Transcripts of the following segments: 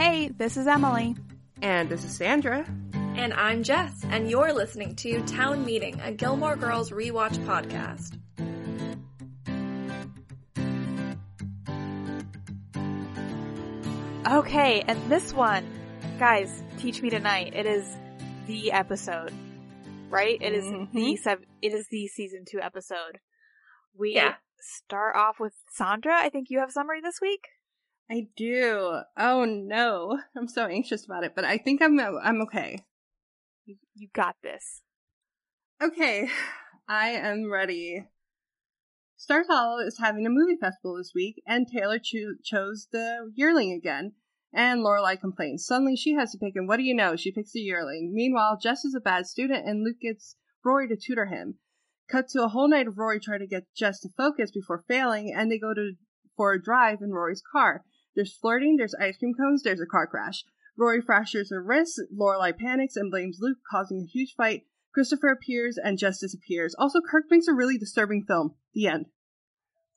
Hey, this is Emily. And this is Sandra. And I'm Jess, and you're listening to Town Meeting, a Gilmore Girls rewatch podcast. Okay, and this one, guys, teach me tonight. It is the episode, right? It is Mhm. the sev- it is the season two episode. We Yeah. start off with Sandra. I think you have summary this week. I do. Oh no. I'm so anxious about it, but I think I'm uh, I'm okay. You, you got this. Okay. I am ready. Stars Hollow is having a movie festival this week, and Taylor cho- chose the yearling again. And Lorelai complains. Suddenly she has to pick, and what do you know? She picks the yearling. Meanwhile, Jess is a bad student, and Luke gets Rory to tutor him. Cut to a whole night of Rory trying to get Jess to focus before failing, and they go to for a drive in Rory's car. There's flirting, there's ice cream cones, there's a car crash. Rory fractures her wrist, Lorelai panics and blames Luke, causing a huge fight. Christopher appears and Jess disappears. Also, Kirk makes a really disturbing film. The end.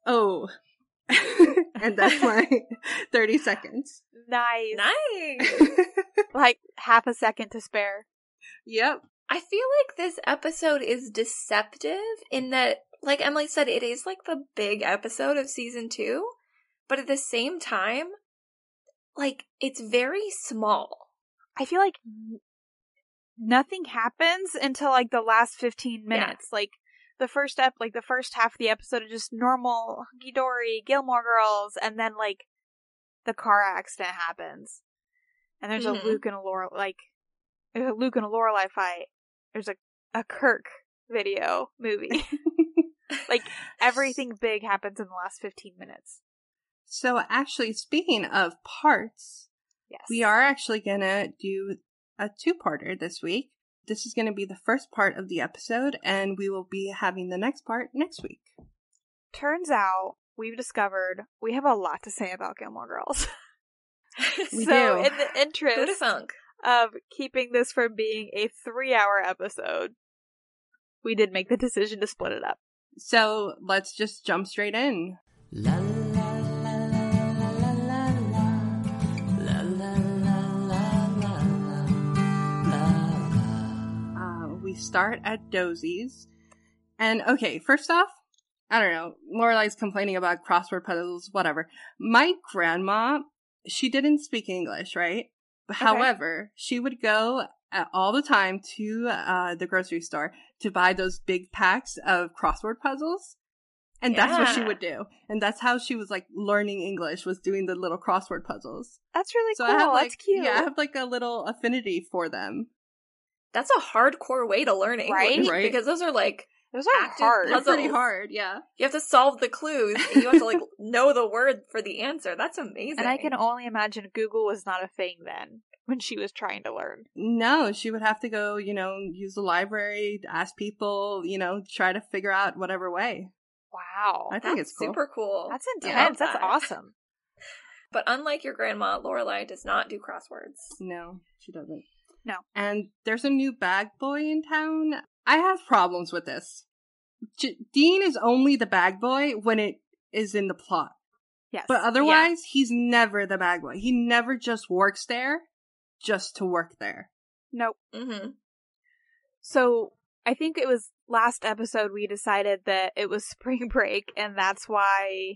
Oh. and that's my 30 seconds. Nice. Nice! Like half a second to spare. yep. I feel like this episode is deceptive in that, like Emily said, it is like the big episode of season two, but at the same time, like, it's very small. I feel like nothing happens until like the last 15 Yeah. minutes. Like the first step, like the first half of the episode is just normal hunky dory Gilmore Girls, and then like the car accident happens, and there's Mhm. a Luke and a Laura like there's a Luke and a Lorelai fight. There's a a Kirk video movie. like everything big happens in the last 15 minutes. So, actually, speaking of parts, Yes, we are actually gonna do a two parter this week. This is gonna be the first part of the episode, and we will be having the next part next week. Turns out we've discovered we have a lot to say about Gilmore Girls. We so, do. in the interest thunk? of keeping this from being a three hour episode, we did make the decision to split it up. So, let's just jump straight in. La la la we start at Doose's. And okay, first off, I don't know, Lorelai's complaining about crossword puzzles, whatever. My grandma, she didn't speak English, right? However, she would go uh, all the time to uh, the grocery store to buy those big packs of crossword puzzles. And that's what she would do. And that's how she was like learning English was doing the little crossword puzzles. That's really So cool. I have like That's cute. yeah, I have like a little affinity for them. That's a hardcore way to learn English. Right? Right. Because those are like, Those are hard. They're pretty hard, yeah. you have to solve the clues, and you have to like know the word for the answer. That's amazing. And I can only imagine Google was not a thing then when she was trying to learn. No, she would have to go, you know, use the library, ask people, you know, try to figure out whatever way. Wow. I think That's it's cool. super cool. That's I love intense. That's that. awesome. But unlike your grandma, Lorelai does not do crosswords. No, she doesn't. No. And there's a new bag boy in town. I have problems with this. J- Dean is only the bag boy when it is in the plot. Yes. But otherwise, he's never the bag boy. He never just works there just to work there. nope. Mm-hmm. So I think it was last episode we decided that it was spring break and that's why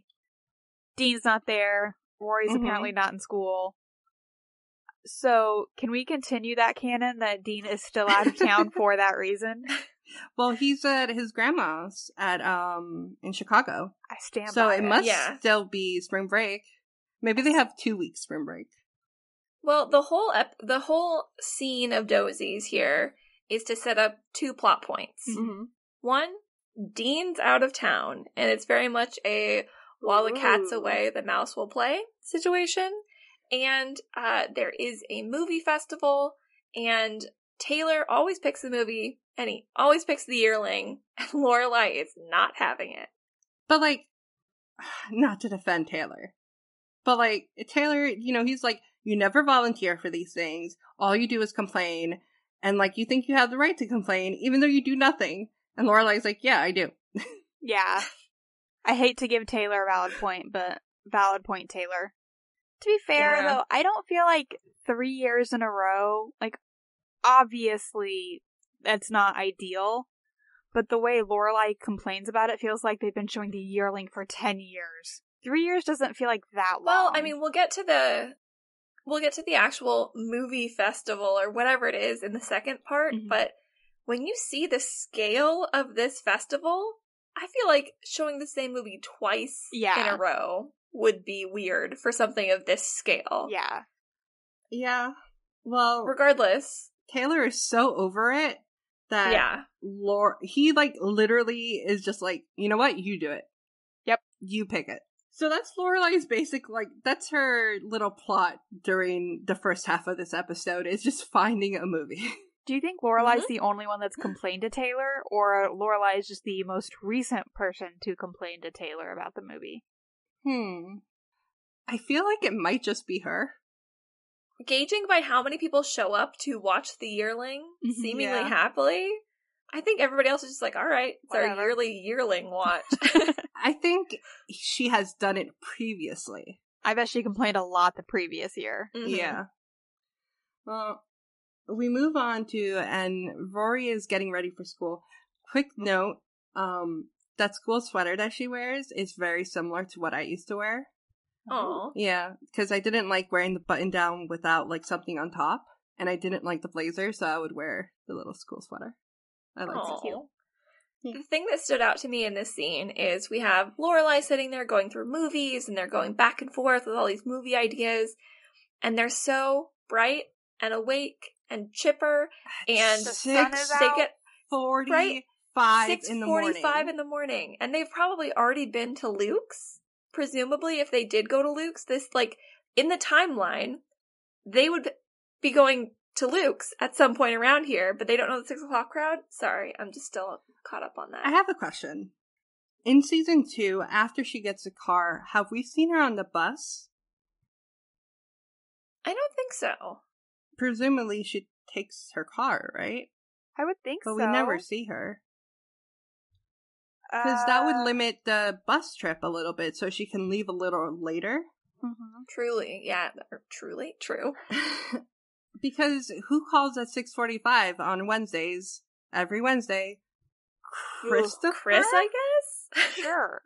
Dean's not there. Rory's Mhm. apparently not in school. So can we continue that canon that Dean is still out of town for that reason? Well, he's at his grandma's at um in Chicago. I stand So by it must Yeah. still be spring break. Maybe they have two weeks spring break. Well, the whole ep- the whole scene of Doose's here is to set up two plot points. Mm-hmm. One, Dean's out of town, and it's very much a while the cat's away, the mouse will play situation. And uh, there is a movie festival, and Taylor always picks the movie, and he always picks the yearling, and Lorelai is not having it. But like, not to defend Taylor, but like Taylor, you know, he's like, you never volunteer for these things. All you do is complain, and like you think you have the right to complain, even though you do nothing. And Lorelai's like, yeah, I do. Yeah. I hate to give Taylor a valid point, but valid point, Taylor. To be fair, Yeah. though, I don't feel like three years in a row, like, obviously, that's not ideal. But the way Lorelai complains about it feels like they've been showing the yearling for 10 years. Three years doesn't feel like that long. Well, I mean, we'll get to the we'll get to the actual movie festival or whatever it is in the second part, Mhm. but when you see the scale of this festival, I feel like showing the same movie twice Yeah. in a row would be weird for something of this scale. yeah. Yeah. Well, Regardless, Taylor is so over it that yeah. Lore he like literally is just like, you know what, you do it. Yep. You pick it. So that's Lorelai's basic like that's her little plot during the first half of this episode is just finding a movie. Do you think Lorelai's mm-hmm. the only one that's complained to Taylor, or Lorelai is just the most recent person to complain to Taylor about the movie? Hmm. I feel like it might just be her. Gauging by how many people show up to watch the yearling Mhm, seemingly yeah. happily, I think everybody else is just like, all right, it's our yearly yearling watch. I think she has done it previously. I bet she complained a lot the previous year. Mhm. Yeah. Well, we move on to, and Rory is getting ready for school. Quick note, um, that school sweater that she wears is very similar to what I used to wear. Oh. Yeah, because I didn't like wearing the button down without like something on top, and I didn't like the blazer, so I would wear the little school sweater. I like Aw. it. Yeah. The thing that stood out to me in this scene is we have Lorelai sitting there going through movies and they're going back and forth with all these movie ideas and they're so bright and awake and chipper and The sun is they out. get forty-five six in the forty morning. five in the morning and they've probably already been to Luke's. Presumably, if they did go to Luke's, this like in the timeline, they would be going to Luke's at some point around here, but they don't know the six o'clock crowd. Sorry, I'm just still caught up on that. I have a question. In season two, after she gets a car, have we seen her on the bus? I don't think so. Presumably, she takes her car, right? I would think But so. we never see her. Because that would Uh, limit the bus trip a little bit, so she can leave a little later. mhm. Truly, yeah, truly true. because who calls at 6.45 on Wednesdays, every Wednesday? Christopher? Chris, I guess. Sure.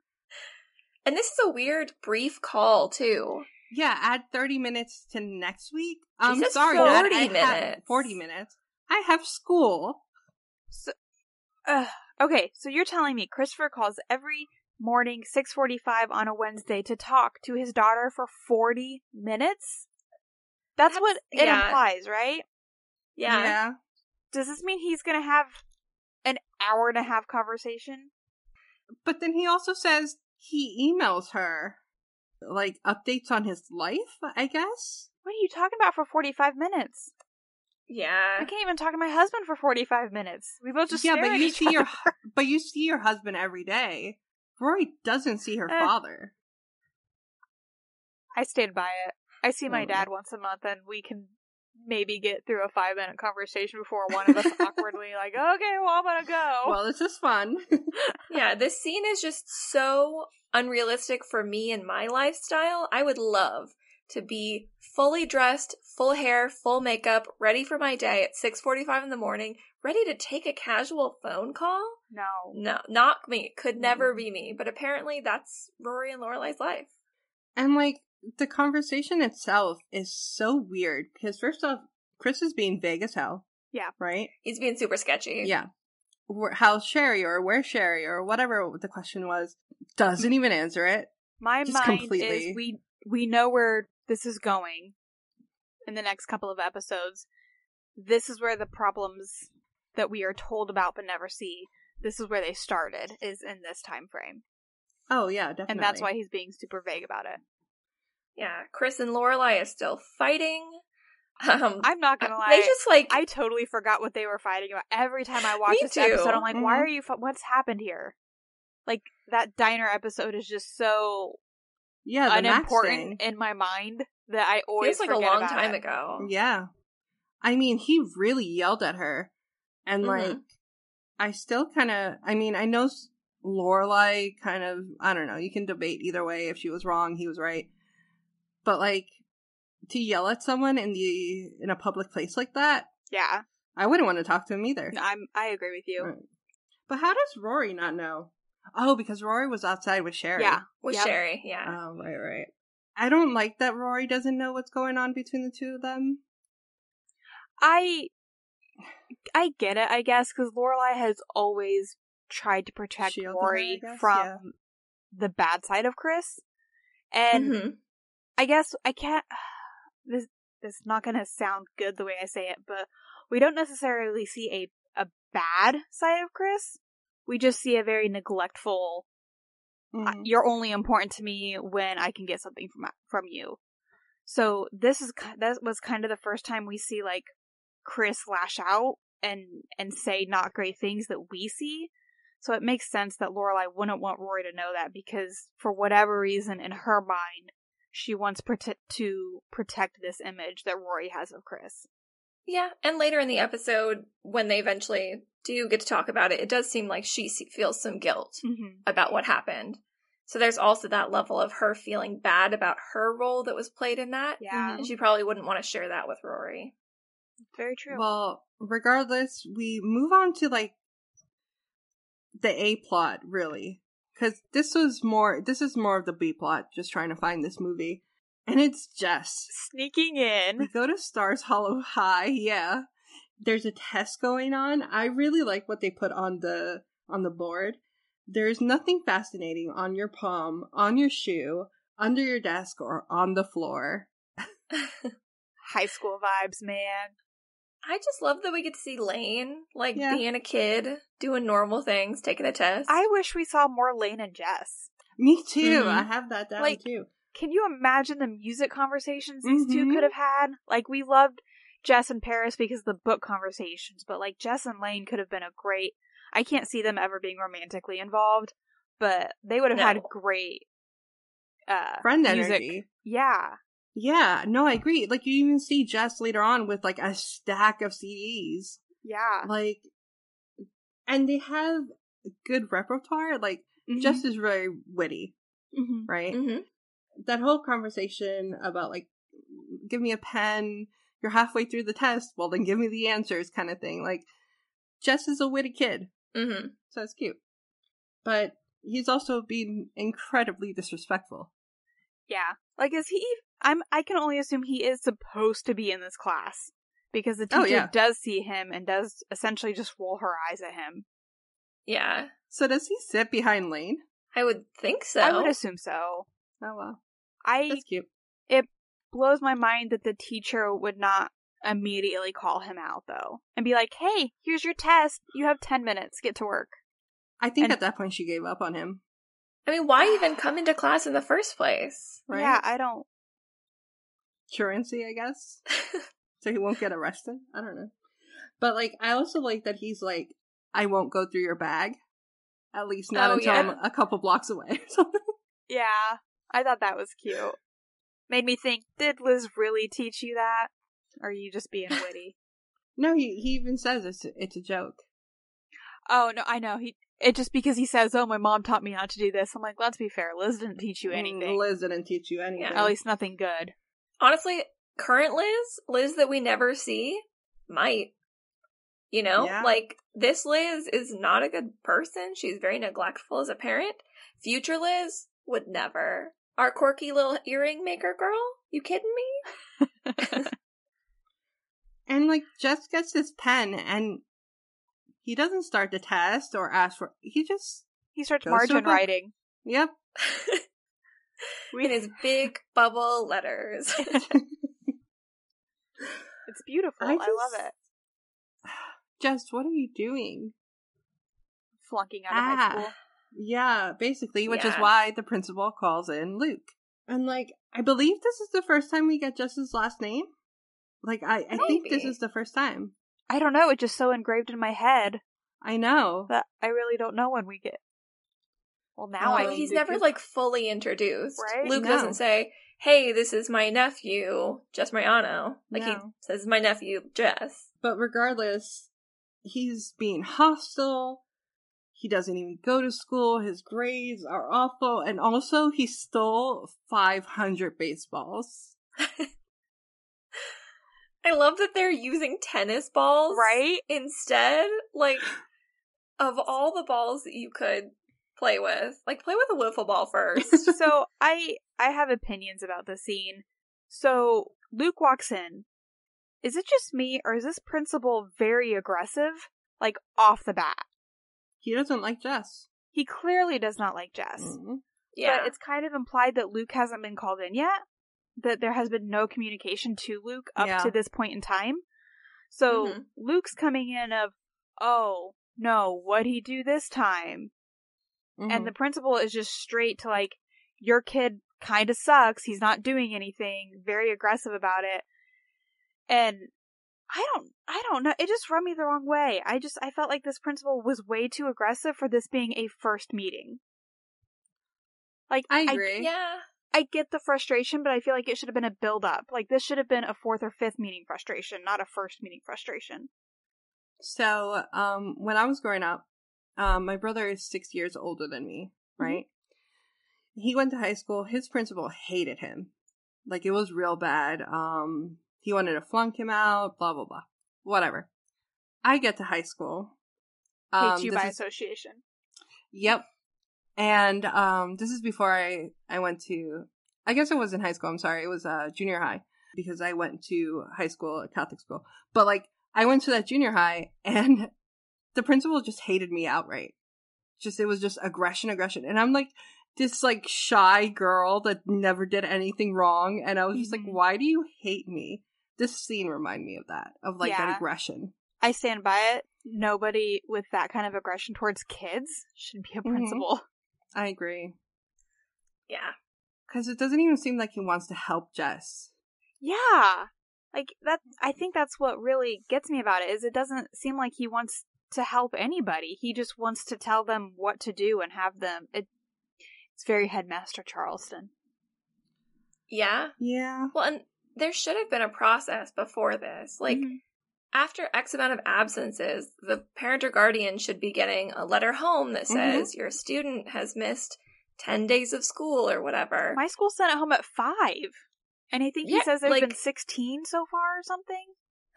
and this is a weird, brief call too. Yeah, add 30 minutes to next week. I'm says sorry, Dad, 40 I minutes. 40 minutes. I have school. Ugh. Okay, so you're telling me Christopher calls every morning 6:45 on a Wednesday to talk to his daughter for 40 minutes? That's, what it yeah. implies, right? Yeah. Yeah. Does this mean he's going to have an hour and a half conversation? But then he also says he emails her, like, updates on his life, I guess? What are you talking about for 45 minutes? Yeah. I can't even talk to my husband for 45 minutes. We both just yeah, stare but at you each see your other. hu- but you see your husband every day. Rory doesn't see her Eh. father. I stand by it. I see my dad once a month, and we can maybe get through a five minute conversation before one of us awkwardly like, okay, well I'm gonna go. Well, this is fun. Yeah, this scene is just so unrealistic for me and my lifestyle. I would love to be fully dressed, full hair, full makeup, ready for my day at 6:45 in the morning, ready to take a casual phone call. no. No, not me. Could never be me. But apparently that's Rory and Lorelai's life. and like the conversation itself is so weird because first off, Chris is being vague as hell. Yeah. Right. He's being super sketchy. Yeah. How's Sherry or where's Sherry or whatever the question was doesn't mm. even answer it. My Just mind completely. is we we know where this is going in the next couple of episodes. This is where the problems that we are told about but never see. This is where they started is in this time frame. Oh yeah, definitely. And that's why he's being super vague about it. Yeah. Chris and Lorelai are still fighting. Um, I'm not gonna lie. they just like I totally forgot what they were fighting about. Every time I watch Me this too. episode, I'm like, why Mhm. are you? Fu- what's happened here? Like that diner episode is just so yeah the Max unimportant thing. in my mind that I always feels like a long time it. ago. Yeah. I mean, he really yelled at her. And Mhm. like I still kind of I mean, I know s- Lorelai kind of I don't know, you can debate either way if she was wrong, he was right. But like to yell at someone in the in a public place like that, Yeah, I wouldn't want to talk to him either. I'm. I agree with you. Right. But how does Rory not know? Oh, because Rory was outside with Sherry. Yeah, With Yep. Sherry, yeah. Oh, right, right. I don't like that Rory doesn't know what's going on between the two of them. I I get it, I guess, because Lorelai has always tried to protect Shielded her, Rory guess, from yeah. the bad side of Chris, and Mhm. I guess I can't. This this is not going to sound good the way I say it, but we don't necessarily see a a bad side of Chris. We just see a very neglectful. "I- Mhm. You're only important to me when I can get something from from you. So this is that was kind of the first time we see like Chris lash out and and say not great things that we see. So it makes sense that Lorelai wouldn't want Rory to know that because for whatever reason in her mind she wants prote- to protect this image that Rory has of Chris. Yeah, and later in the episode, when they eventually do get to talk about it, it does seem like she feels some guilt Mm-hmm. about what happened. So there's also that level of her feeling bad about her role that was played in that. Yeah, And she probably wouldn't want to share that with Rory. very true. Well, regardless, we move on to like the A plot, really, because this was more. This is more of the B plot, just trying to find this movie, and it's Jess. Sneaking in. We go to Stars Hollow High. Yeah, there's a test going on. I really like what they put on the on the board. There's nothing fascinating on your palm, on your shoe, under your desk, or on the floor. High school vibes, man. I just love that we get to see Lane, like Yeah. being a kid, doing normal things, taking a test. I wish we saw more Lane and Jess. Me too. Mhm. I have that down Like, too. Can you imagine the music conversations these two Mhm. could have had? Like we loved Jess and Paris because of the book conversations, but like Jess and Lane could have been a great. I can't see them ever being romantically involved, but they would have had No. great uh Friend music. energy. Yeah. Yeah, no, I agree. Like you even see Jess later on with like a stack of CDs. Yeah. Like and they have a good repertoire. Like Mhm. Jess is very witty, Mhm. right? hmm That whole conversation about like give me a pen, you're halfway through the test, well then give me the answers kind of thing. Like Jess is a witty kid, hmm so it's cute. But he's also being incredibly disrespectful. Yeah. Like is he I'm I can only assume he is supposed to be in this class because the teacher Oh, yeah. does see him and does essentially just roll her eyes at him. Yeah, So does he sit behind Lane? I would think so. I would assume so. Oh well. I That's cute. It blows my mind that the teacher would not immediately call him out though and be like, "Hey, here's your test. You have 10 minutes. Get to work." I think And- at that point she gave up on him. I mean, why even come into class in the first place? Right? Yeah, I don't Currency, I guess. so he won't get arrested. I don't know. But like I also like that he's like, I won't go through your bag. At least not Oh, until I'm a couple blocks away or something. Yeah, I thought that was cute. Made me think, did Liz really teach you that? Or are you just being witty? No, he he even says it's it's a joke. oh, no, I know. He it just because he says, "Oh, my mom taught me not to do this." I'm like, "Let's be fair. Liz didn't teach you Mm, anything. Liz didn't teach you anything. At least nothing good." Honestly, current Liz, Liz that we never see, might. You know, Yeah. like this Liz is not a good person. She's very neglectful as a parent. Future Liz would never. Our quirky little earring maker girl? You kidding me? And like Jess gets his pen and he doesn't start the test or ask for he just He starts Goes to a margin book. writing. Yep. In his big bubble letters. It's beautiful. I, I love it. Jess, what are you doing? Flunking out of high Ah. school. Yeah, basically, which is why the principal calls in Luke. And like, I believe this is the first time we get Jess's last name. Like, I, I think this is the first time. I don't know. It's just so engraved in my head I know. that I really don't know when we get. Well, now Well, I. Oh, he's to never like fully introduced. Right? Luke No. doesn't say, "Hey, this is my nephew, Jess Mariano." Like he says, "My nephew, Jess." But regardless, he's being hostile. He doesn't even go to school. His grades are awful. And also, he stole 500 baseballs. I love that they're using tennis balls Right? instead. Like of all the balls that you could play with, like play with a wiffle ball first. so I I have opinions about the scene. So Luke walks in. Is it just me or is this principal very aggressive? Like off the bat. He doesn't like Jess. He clearly does not like Jess. Mhm. yeah, But it's kind of implied that Luke hasn't been called in yet. That there has been no communication to Luke up Yeah. to this point in time. So Mhm. Luke's coming in of, oh no, what'd he do this time? Mhm. And the principal is just straight to like, your kid kind of sucks. He's not doing anything. Very aggressive about it. And I don't, I don't know. It just rubbed me the wrong way. I just, I felt like this principal was way too aggressive for this being a first meeting. Like, I agree. yeah. I get the frustration, but I feel like it should have been a build up. Like this should have been a fourth or fifth meeting frustration, not a first meeting frustration. So, um, when I was growing up, um, my brother is six years older than me, right? He went to high school. His principal hated him. Like, it was real bad. Um, he wanted to flunk him out, blah, blah, blah. Whatever. I get to high school. Hate Um, you by is- association. Yep. And um this is before I I went to I guess it was in high school, I'm sorry. It was uh junior high because I went to high school, Catholic school. But like I went to that junior high and the principal just hated me outright. Just it was just aggression, aggression. And I'm like this like shy girl that never did anything wrong and I was just like why do you hate me? This scene reminded me of that, of like Yeah. that aggression. I stand by it. Nobody with that kind of aggression towards kids should be a Mhm. principal. I agree. Yeah. Cuz it doesn't even seem like he wants to help Jess. Yeah. Like that I think that's what really gets me about it is it doesn't seem like he wants to help anybody. He just wants to tell them what to do and have them it, it's very headmaster Charleston. Yeah. Yeah. Well, and there should have been a process before this. Like, Mhm. after X amount of absences, the parent or guardian should be getting a letter home that says your student has missed 10 days of school or whatever. My school sent it home at 5. And I think he says there's like- been 16 so far or something.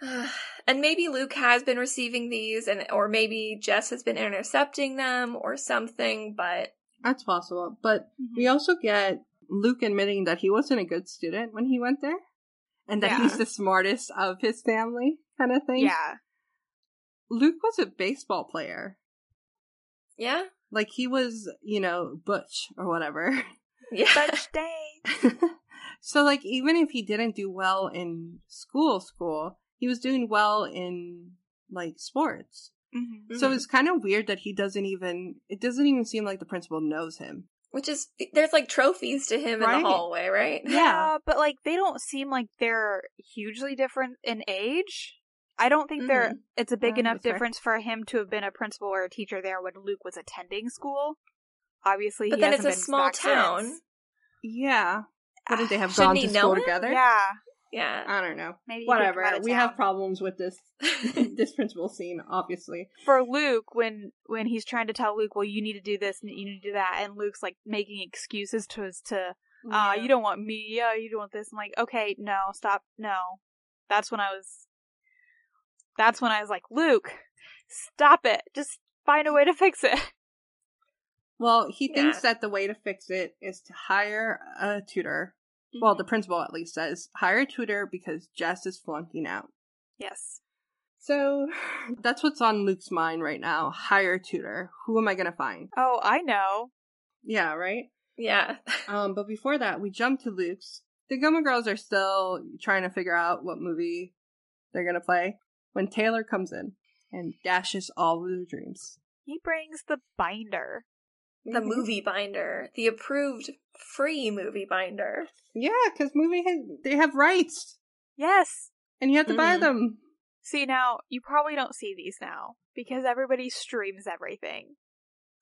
and maybe Luke has been receiving these, and or maybe Jess has been intercepting them or something, but That's possible. But we also get Luke admitting that he wasn't a good student when he went there. And that Yeah. he's the smartest of his family, kind of thing. Yeah. Luke was a baseball player. yeah. Like he was, you know, Butch or whatever. Yeah. Such day. so like even if he didn't do well in school school, he was doing well in like sports. Mhm. So it's kind of weird that he doesn't even it doesn't even seem like the principal knows him. Which is, there's like trophies to him in the hallway, right? Yeah, but like they don't seem like they're hugely different in age. I don't think they're mm-hmm. it's a big Yeah, enough that's fair. difference for him to have been a principal or a teacher there when Luke was attending school. Obviously, But he then hasn't it's a small back since. town. Yeah. Wouldn't they have Shouldn't gone to school him? together? Yeah, Yeah. I don't know. maybe he could come out Whatever. We town. have problems with this this principal scene, obviously. for Luke when when he's trying to tell Luke, well, you need to do this and you need to do that, and Luke's like making excuses to his to, ah, you don't want me, yeah, you don't want this. I'm like, okay, no, stop, no. That's when I was. That's when I was like, Luke, stop it. Just find a way to fix it. Well, he thinks Yeah. that the way to fix it is to hire a tutor. Well, the principal at least says hire a tutor because Jess is flunking out. yes. So that's what's on Luke's mind right now. Hire a tutor. Who am I gonna find? Oh, I know. Yeah, right. yeah. Um, but before that, we jump to Luke's. The Gilmore Girls are still trying to figure out what movie they're gonna play when Taylor comes in and dashes all of their dreams. He brings the binder. The Mhm. movie binder. The approved free movie binder. Yeah, because movie has, they have rights, Yes. and you have to buy Mhm. them. See, now, you probably don't see these now because everybody streams everything.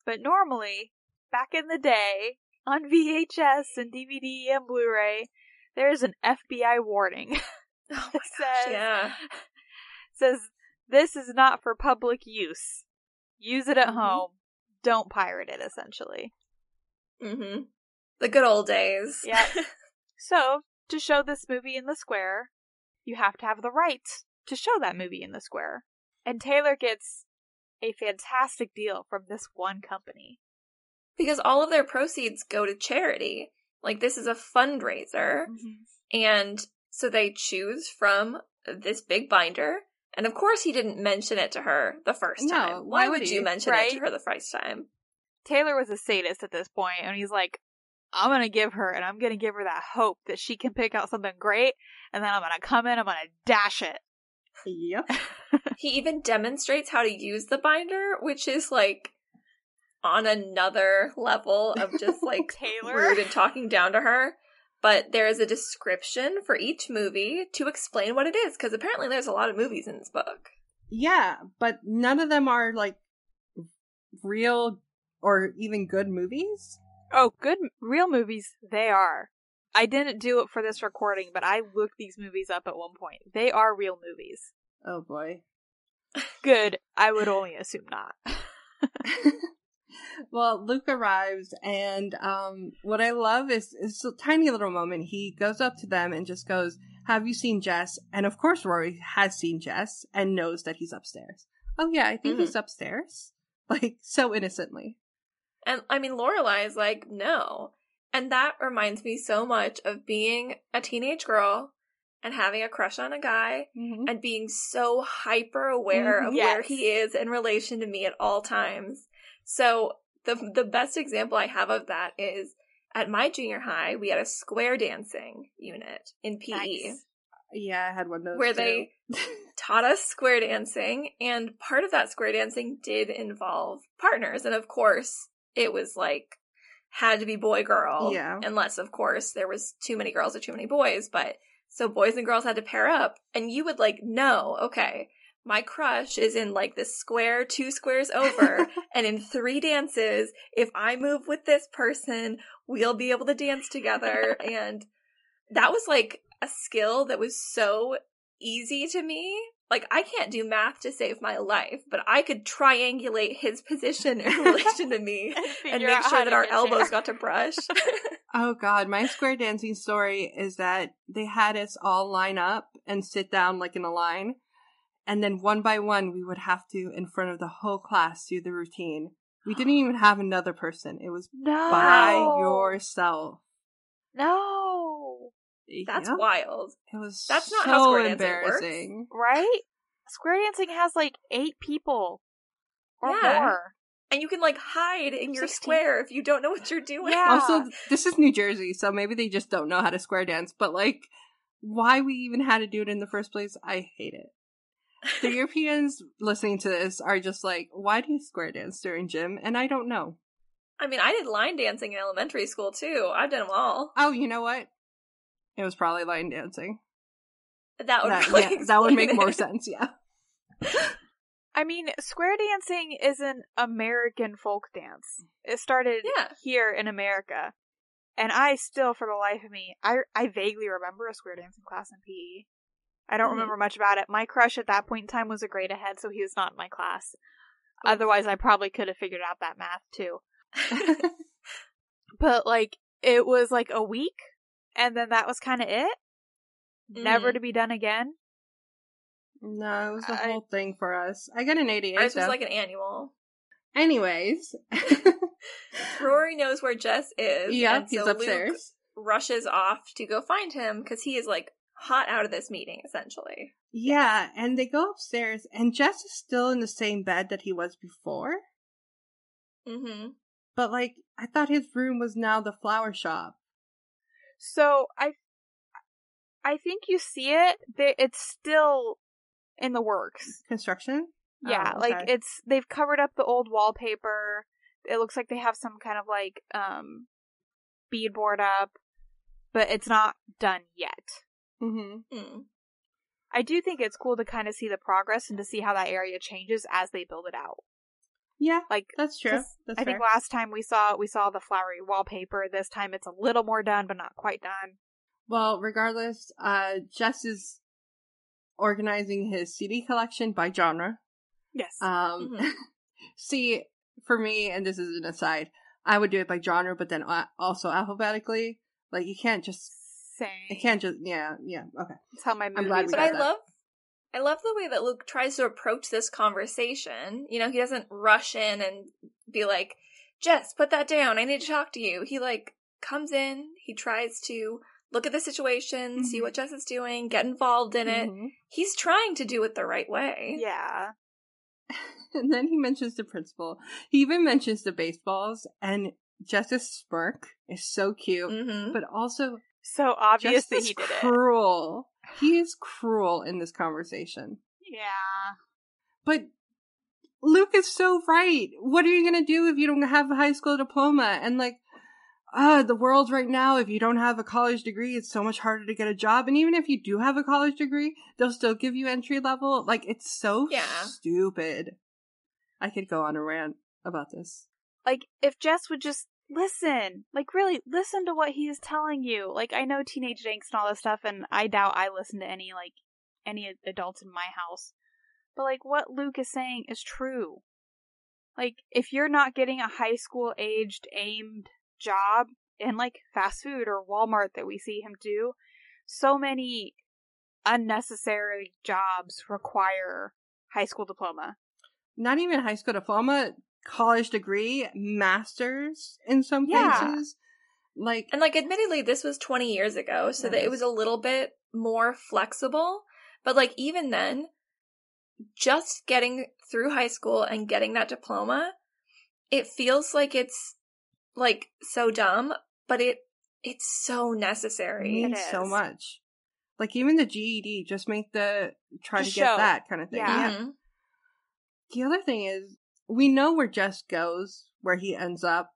But normally, back in the day, on VHS and DVD and Blu ray, there's an FBI warning. Oh that says, Yeah. says, this is not for public use. Use it at Mhm. home. Don't pirate it, essentially. Mm-hmm. The good old days. Yeah. So, to show this movie in the square, you have to have the rights to show that movie in the square. And Taylor gets a fantastic deal from this one company. Because all of their proceeds go to charity. Like, this is a fundraiser. Mm-hmm. And so they choose from this big binder. And of course, he didn't mention it to her the first No, time. why Why would you mention it to her the first time? Taylor was a sadist at this point, and he's like, I'm gonna give her, and I'm gonna give her that hope that she can pick out something great, and then I'm gonna come in, I'm gonna dash it. Yep. He even demonstrates how to use the binder, which is like on another level of just like Taylor? rude and talking down to her. But there is a description for each movie to explain what it is, because apparently there's a lot of movies in this book. Yeah, but none of them are like real or even good movies. Oh, good, real movies, they are. I didn't do it for this recording, but I looked these movies up at one point. They are real movies. Oh boy. Good, I would only assume not. well, Luke arrives, and um, what I love is it's a tiny little moment. He goes up to them and just goes, "Have you seen Jess?" And of course, Rory has seen Jess and knows that he's upstairs. Oh yeah, I think Mhm. he's upstairs, like so innocently. And I mean, Lorelai is like, no. And that reminds me so much of being a teenage girl and having a crush on a guy Mm-hmm. and being so hyper aware Mhm. of where he is in relation to me at all times. So the the best example I have of that is at my junior high, we had a square dancing unit in PE Nice. Yeah, I had one of those where too. they taught us square dancing and part of that square dancing did involve partners and of course it was like had to be boy girl Yeah. unless of course there was too many girls or too many boys but so boys and girls had to pair up and you would like know okay my crush is in like this square two squares over and in three dances if i move with this person we'll be able to dance together and that was like a skill that was so easy to me. Like I can't do math to save my life, but I could triangulate his position in relation to me and Figure make sure that our elbows there. got to brush. Oh god, my square dancing story is that they had us all line up and sit down like in a line. And then one by one we would have to in front of the whole class do the routine. We didn't even have another person. It was No. by yourself. No. That's Yeah. wild. It was That's not so how square dancing works. Right? Square dancing has like eight people or Yeah. more. And you can like hide in your 16. square if you don't know what you're doing. Yeah. Also, this is New Jersey, so maybe they just don't know how to square dance, but like why we even had to do it in the first place, I hate it. The Europeans listening to this are just like, why do you square dance during gym? And I don't know. I mean, I did line dancing in elementary school too. I've done them all. Oh, you know what? It was probably line dancing. That would That, really yeah, that would make explain more sense, yeah. I mean, square dancing is an American folk dance. It started Yeah. here in America. And I still, for the life of me, I, I vaguely remember a square dancing class in PE. I don't Mhm. remember much about it. My crush at that point in time was a grade ahead, so he was not in my class. Otherwise, I probably could have figured out that math too. But, like, it was like a week, and then that was kind of it. Never Mhm. to be done again. No, it was a I- whole thing for us. I got an 88. Ours was though. like an annual. Anyways. Rory knows where Jess is. yeah, and he's so Luke upstairs. rushes off to go find him because he is like hot out of this meeting, essentially. Yeah, and they go upstairs, and Jess is still in the same bed that he was before. Mm-hmm. But like, I thought his room was now the flower shop. So I, I think you see it. They, it's still in the works. Construction? Yeah, Oh, like it's they've covered up the old wallpaper. It looks like they have some kind of like um beadboard up, but it's not done yet. Mm-hmm. Mm. I do think it's cool to kind of see the progress and to see how that area changes as they build it out. Yeah, Like that's true. That's I fair. think last time we saw we saw the flowery wallpaper. This time it's a little more done, but not quite done. Well, regardless, uh, Jess is organizing his CD collection by genre. Yes. Um, Mhm. see, for me, and this is an aside, I would do it by genre, but then also alphabetically. Like, you can't just saying. It can't just yeah yeah okay. That's how my glad movies we but I that. love I love the way that Luke tries to approach this conversation. You know, he doesn't rush in and be like, "Jess, put that down. I need to talk to you." He like comes in, he tries to look at the situation, see Mhm. what Jess is doing, get involved in it. Mhm. He's trying to do it the right way. Yeah. And then he mentions the principal. He even mentions the baseballs, and Jess's smirk is so cute, hmm but also So obvious just that is he did it. cruel. He is cruel in this conversation. Yeah. But Luke is so right. What are you gonna do if you don't have a high school diploma? And like, ah, the world right now, if you don't have a college degree, it's so much harder to get a job. And even if you do have a college degree, they'll still give you entry level. Like, it's so Yeah. stupid. I could go on a rant about this. Like, if Jess would just listen, like, really listen to what he is telling you. Like, I know teenage angst and all this stuff, and I doubt I listen to any, like, any adults in my house. But, like, what Luke is saying is true. Like, if you're not getting a high school aged aimed job in, like, fast food or Walmart that we see him do, so many unnecessary jobs require high school diploma. Not even high school diploma, college degree, masters in some Yeah. cases. Like, And like admittedly this was 20 years ago, so that it was a little bit more flexible, but like even then just getting through high school and getting that diploma, it feels like it's like so dumb, but it it's so it necessary. means It so much. Like, even the GED, just make the, try Just to get show. that kind of thing. Yeah. Mhm. The other thing is, we know where Jess goes, where he ends up,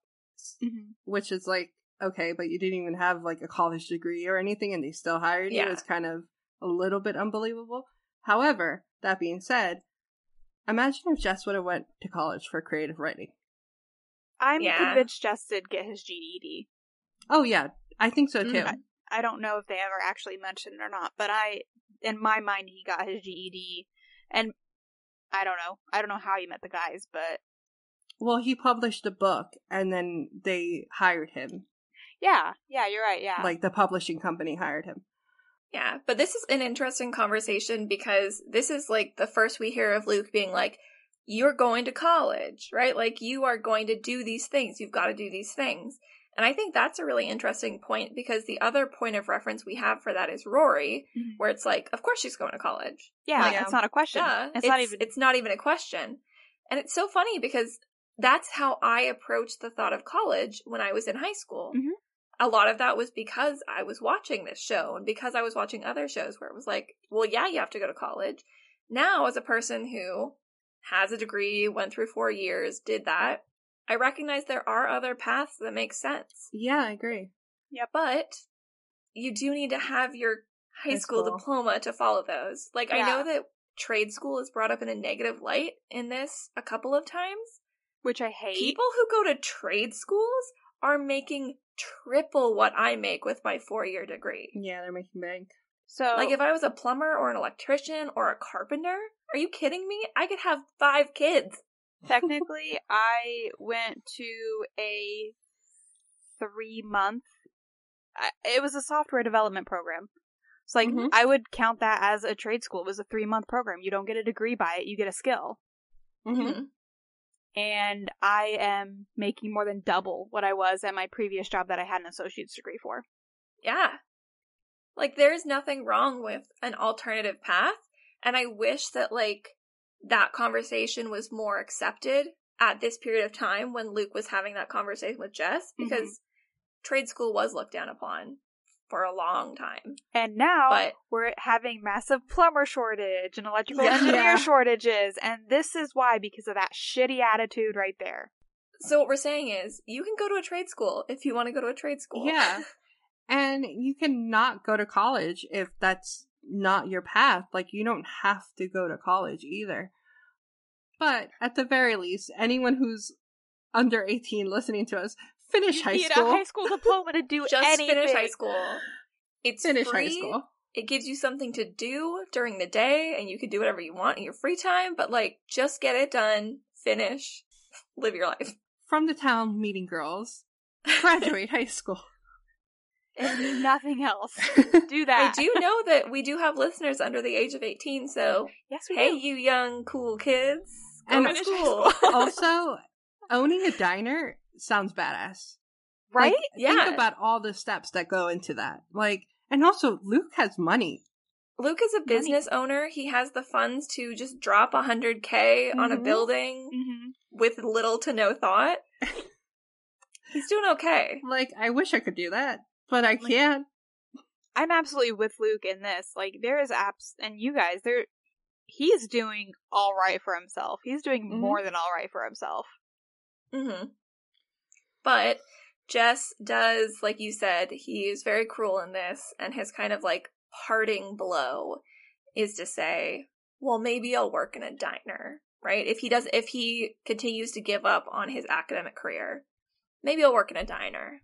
Mm-hmm. which is like, okay, but you didn't even have like a college degree or anything and they still hired you. Yeah. It's kind of a little bit unbelievable. However, that being said, imagine if Jess would have went to college for creative writing. I'm Yeah. convinced Jess did get his GED. Oh yeah, I think so too. Mm. I don't know if they ever actually mentioned it or not, but I, in my mind, he got his GED, and I don't know. I don't know how he met the guys, but Well, he published a book and then they hired him. yeah, yeah, you're right. Yeah, Like the publishing company hired him. Yeah, but this is an interesting conversation because this is like the first we hear of Luke being like, You're going to college, right? Like, you are going to do these things. You've got to do these things. And I think that's a really interesting point because the other point of reference we have for that is Rory, Mhm. where it's like, Of course she's going to college. yeah, Yeah. it's not a question. Duh. It's, not even. It's not even a question. And it's so funny because that's how I approached the thought of college when I was in high school. Mhm. A lot of that was because I was watching this show and because I was watching other shows where it was like, well, yeah, you have to go to college. Now, as a person who has a degree, went through four years, did that, I recognize there are other paths that make sense. Yeah, I agree. Yeah, but you do need to have your high, High school, school. diploma to follow those. Like I know that trade school is brought up in a negative light in this a couple of times. which I hate. People who go to trade schools are making triple what I make with my four year degree. Yeah, they're making bank. so Like if I was a plumber or an electrician or a carpenter, are you kidding me? I could have five kids. Technically, I went to a three month. It was a software development program. So like Mm-hmm. Mhm. I would count that as a trade school. It was a three month program. You don't get a degree by it. You get a skill. Mm-hmm. Mhm. and I am making more than double what I was at my previous job that I had an associate's degree for. Yeah. Like there's nothing wrong with an alternative path. And I wish that like that conversation was more accepted at this period of time when Luke was having that conversation with Jess mm-hmm. because trade school was looked down upon for a long time. And now But- we're having massive plumber shortage and electrical Yeah. engineer Yeah. shortages, and this is why because of that shitty attitude right there. So what we're saying is you can go to a trade school if you want to go to a trade school. Yeah. And you cannot go to college if that's not your path. Like, you don't have to go to college either. But at the very least, anyone who's under 18 listening to us, finish You high need school. a high school diploma to do Just anything. finish high school. It's Finish free. high school. It gives you something to do during the day and you can do whatever you want in your free time, but like just get it done, finish, live your life. From the town meeting girls, graduate high school. And nothing else. Do that. I do know that we do have listeners under the age of 18, so Yes, we hey, do. you young cool kids. Go And- to school. also, owning a diner sounds badass. right? Like, Yeah. Think about all the steps that go into that. Like, and also Luke has money. Luke is a business owner. He has the funds to just drop 100k on a Mhm. building hmm with little to no thought. He's doing okay. Like, I wish I could do that, but I can't. I'm absolutely with Luke in this. Like, there is apps, and you guys, there, he's doing all right for himself. He's doing Mhm. more than all right for himself. hmm But Jess does, like you said, he is very cruel in this, and his kind of like parting blow is to say, well, maybe I'll work in a diner, right? If he does, if he continues to give up on his academic career, maybe I'll work in a diner.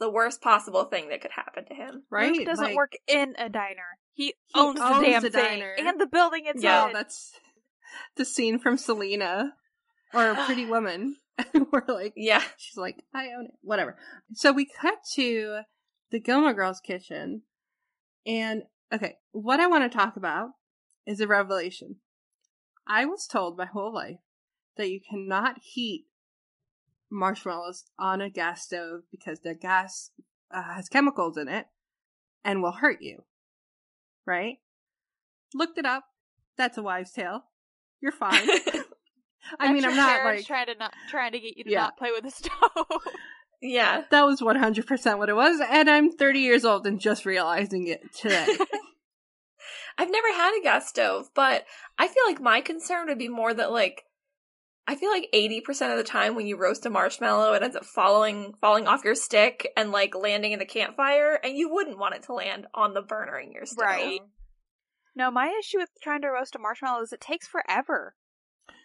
The worst possible thing that could happen to him. Right? Luke doesn't Like, work in a diner. He, He owns, owns the damn the thing diner. and the building itself. Yeah, in. that's the scene from Selena or Pretty Woman. We're like, Yeah. she's like, I own it. Whatever. So we cut to the Gilmore Girls kitchen. And okay, what I want to talk about is a revelation. I was told my whole life that you cannot heat marshmallows on a gas stove because their gas uh, has chemicals in it and will hurt you. Right? Looked it up. That's a wives' tale. You're fine. I mean, I'm not like trying to not trying to get you to Yeah. not play with the stove. yeah. that was 100% what it was, and I'm 30 years old and just realizing it today. I've never had a gas stove, but I feel like my concern would be more that like I feel like 80% of the time when you roast a marshmallow it ends up falling falling off your stick and like landing in the campfire and you wouldn't want it to land on the burner in your stove. Right. no, my issue with trying to roast a marshmallow is it takes forever.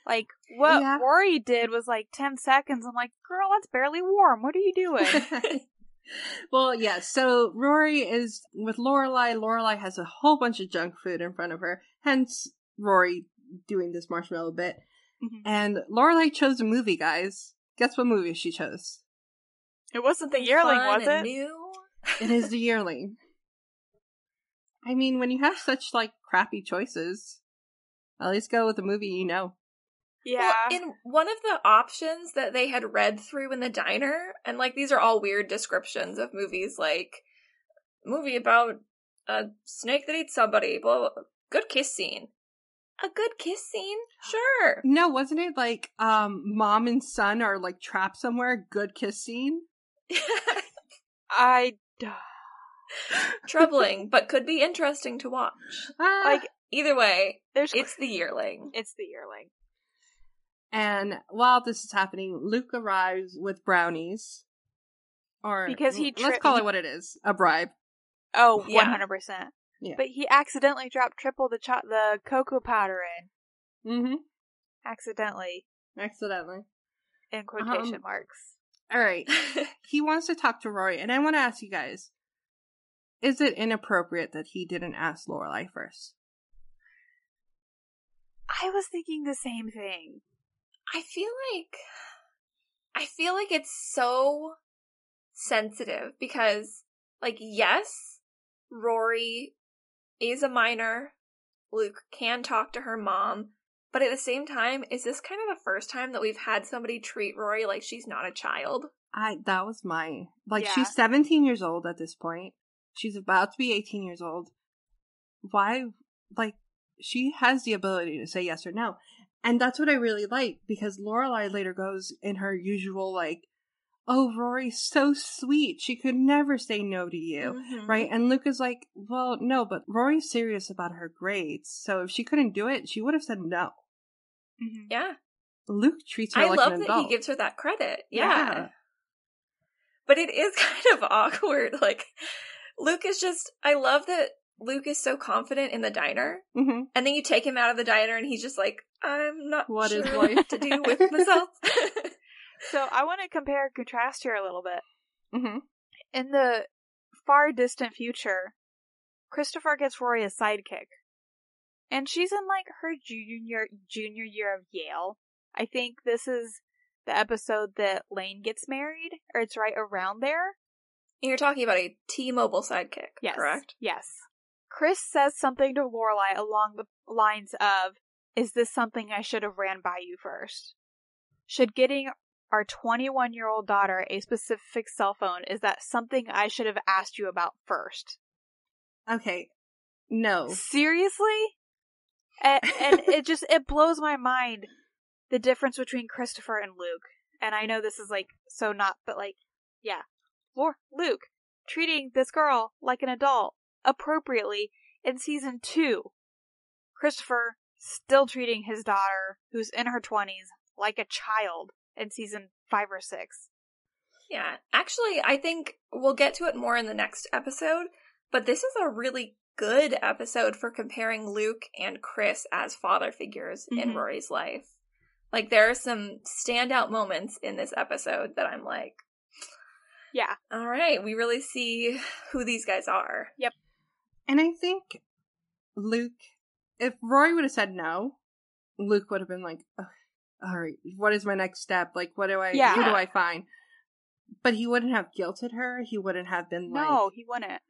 Like what Yeah. Rory did was like ten seconds. I'm like, girl, that's barely warm. What are you doing? well, yeah, so Rory is with Lorelai. Lorelai has a whole bunch of junk food in front of her, hence Rory doing this marshmallow bit. Mhm. And Lorelai chose a movie, guys. Guess what movie she chose? It wasn't the yearling, Fun was it? New. It is The Yearling. I mean, when you have such like crappy choices, at least go with a movie you know. Yeah. Well, in one of the options that they had read through in the diner, and like these are all weird descriptions of movies, like movie about a snake that eats somebody, blah, blah, blah. good kiss scene. A good kiss scene? Sure. No, wasn't it like um mom and son are like trapped somewhere? Good kiss scene. I Troubling, but could be interesting to watch. Ah. like Either way, there's it's the yearling. it's the yearling. and while this is happening, Luke arrives with brownies. Or Because he let's call it what it is, a bribe. Oh, 100%. Yeah. But he accidentally dropped triple the cho- the cocoa powder in. Mm-hmm. Accidentally, Accidentally. in quotation Um, marks. All right. he wants to talk to Rory, and I want to ask you guys: Is it inappropriate that he didn't ask Lorelai first? I was thinking the same thing. I feel like I feel like it's so sensitive because like yes, Rory is a minor. Luke can talk to her mom, but at the same time, is this kind of the first time that we've had somebody treat Rory like she's not a child? I that was my like. Yeah. She's seventeen years old at this point. She's about to be eighteen years old. Why? Like she has the ability to say yes or no, and that's what I really like because Lorelai later goes in her usual like, "Oh, Rory's so sweet. She could never say no to you." Mhm. Right? And Luke is like, well, no, but Rory's serious about her grades. So if she couldn't do it, she would have said no. Mhm. Yeah. Luke treats her I like love that he gives her that credit. Yeah. yeah. But it is kind of awkward. Like, Luke is just, I love that Luke is so confident in the diner. hmm And then you take him out of the diner and he's just like, I'm not What is sure life?" what to do with myself. So I want to compare and contrast here a little bit. hmm In the far distant future, Christopher gets Rory a sidekick. And she's in like her junior junior year of Yale. I think this is the episode that Lane gets married, or it's right around there. And you're talking about a T-Mobile sidekick, Yes. correct? Yes. Chris says something to Lorelai along the lines of, "Is this something I should have ran by you first? Should getting our 21 year old daughter a specific cell phone is that something I should have asked you about first? Okay. No. Seriously? And, and it just it blows my mind the difference between Christopher and Luke. And I know this is like so not, but like, yeah, Lor- Luke treating this girl like an adult appropriately in season two. Christopher still treating his daughter, who's in her twenties, like a child in season five or six. Yeah. Actually, I think we'll get to it more in the next episode, but this is a really good episode for comparing Luke and Chris as father figures in Mhm. Rory's life. Like, there are some standout moments in this episode that I'm like, Yeah, all right, we really see who these guys are. Yep. And I think Luke, if Rory would have said no, Luke would have been like, "Ugh, all right, what is my next step? Like, what do I, Yeah. who do I find? But he wouldn't have guilted her. He wouldn't have been like, no, he wouldn't.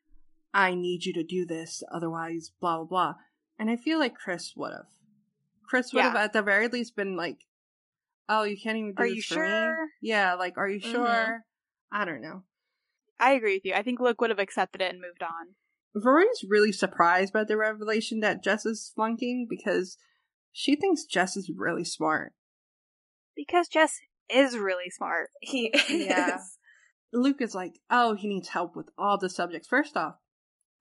I need you to do this, otherwise, blah, blah, blah. And I feel like Chris would have. Chris would Yeah. have at the very least been like, oh, you can't even do Are this you for me? sure? Yeah, like, are you Mhm. sure? I don't know. I agree with you. I think Luke would have accepted it and moved on. Rory's really surprised by the revelation that Jess is flunking because she thinks Jess is really smart. Because Jess is really smart. He Yeah. is. Luke is like, oh, he needs help with all the subjects. First off,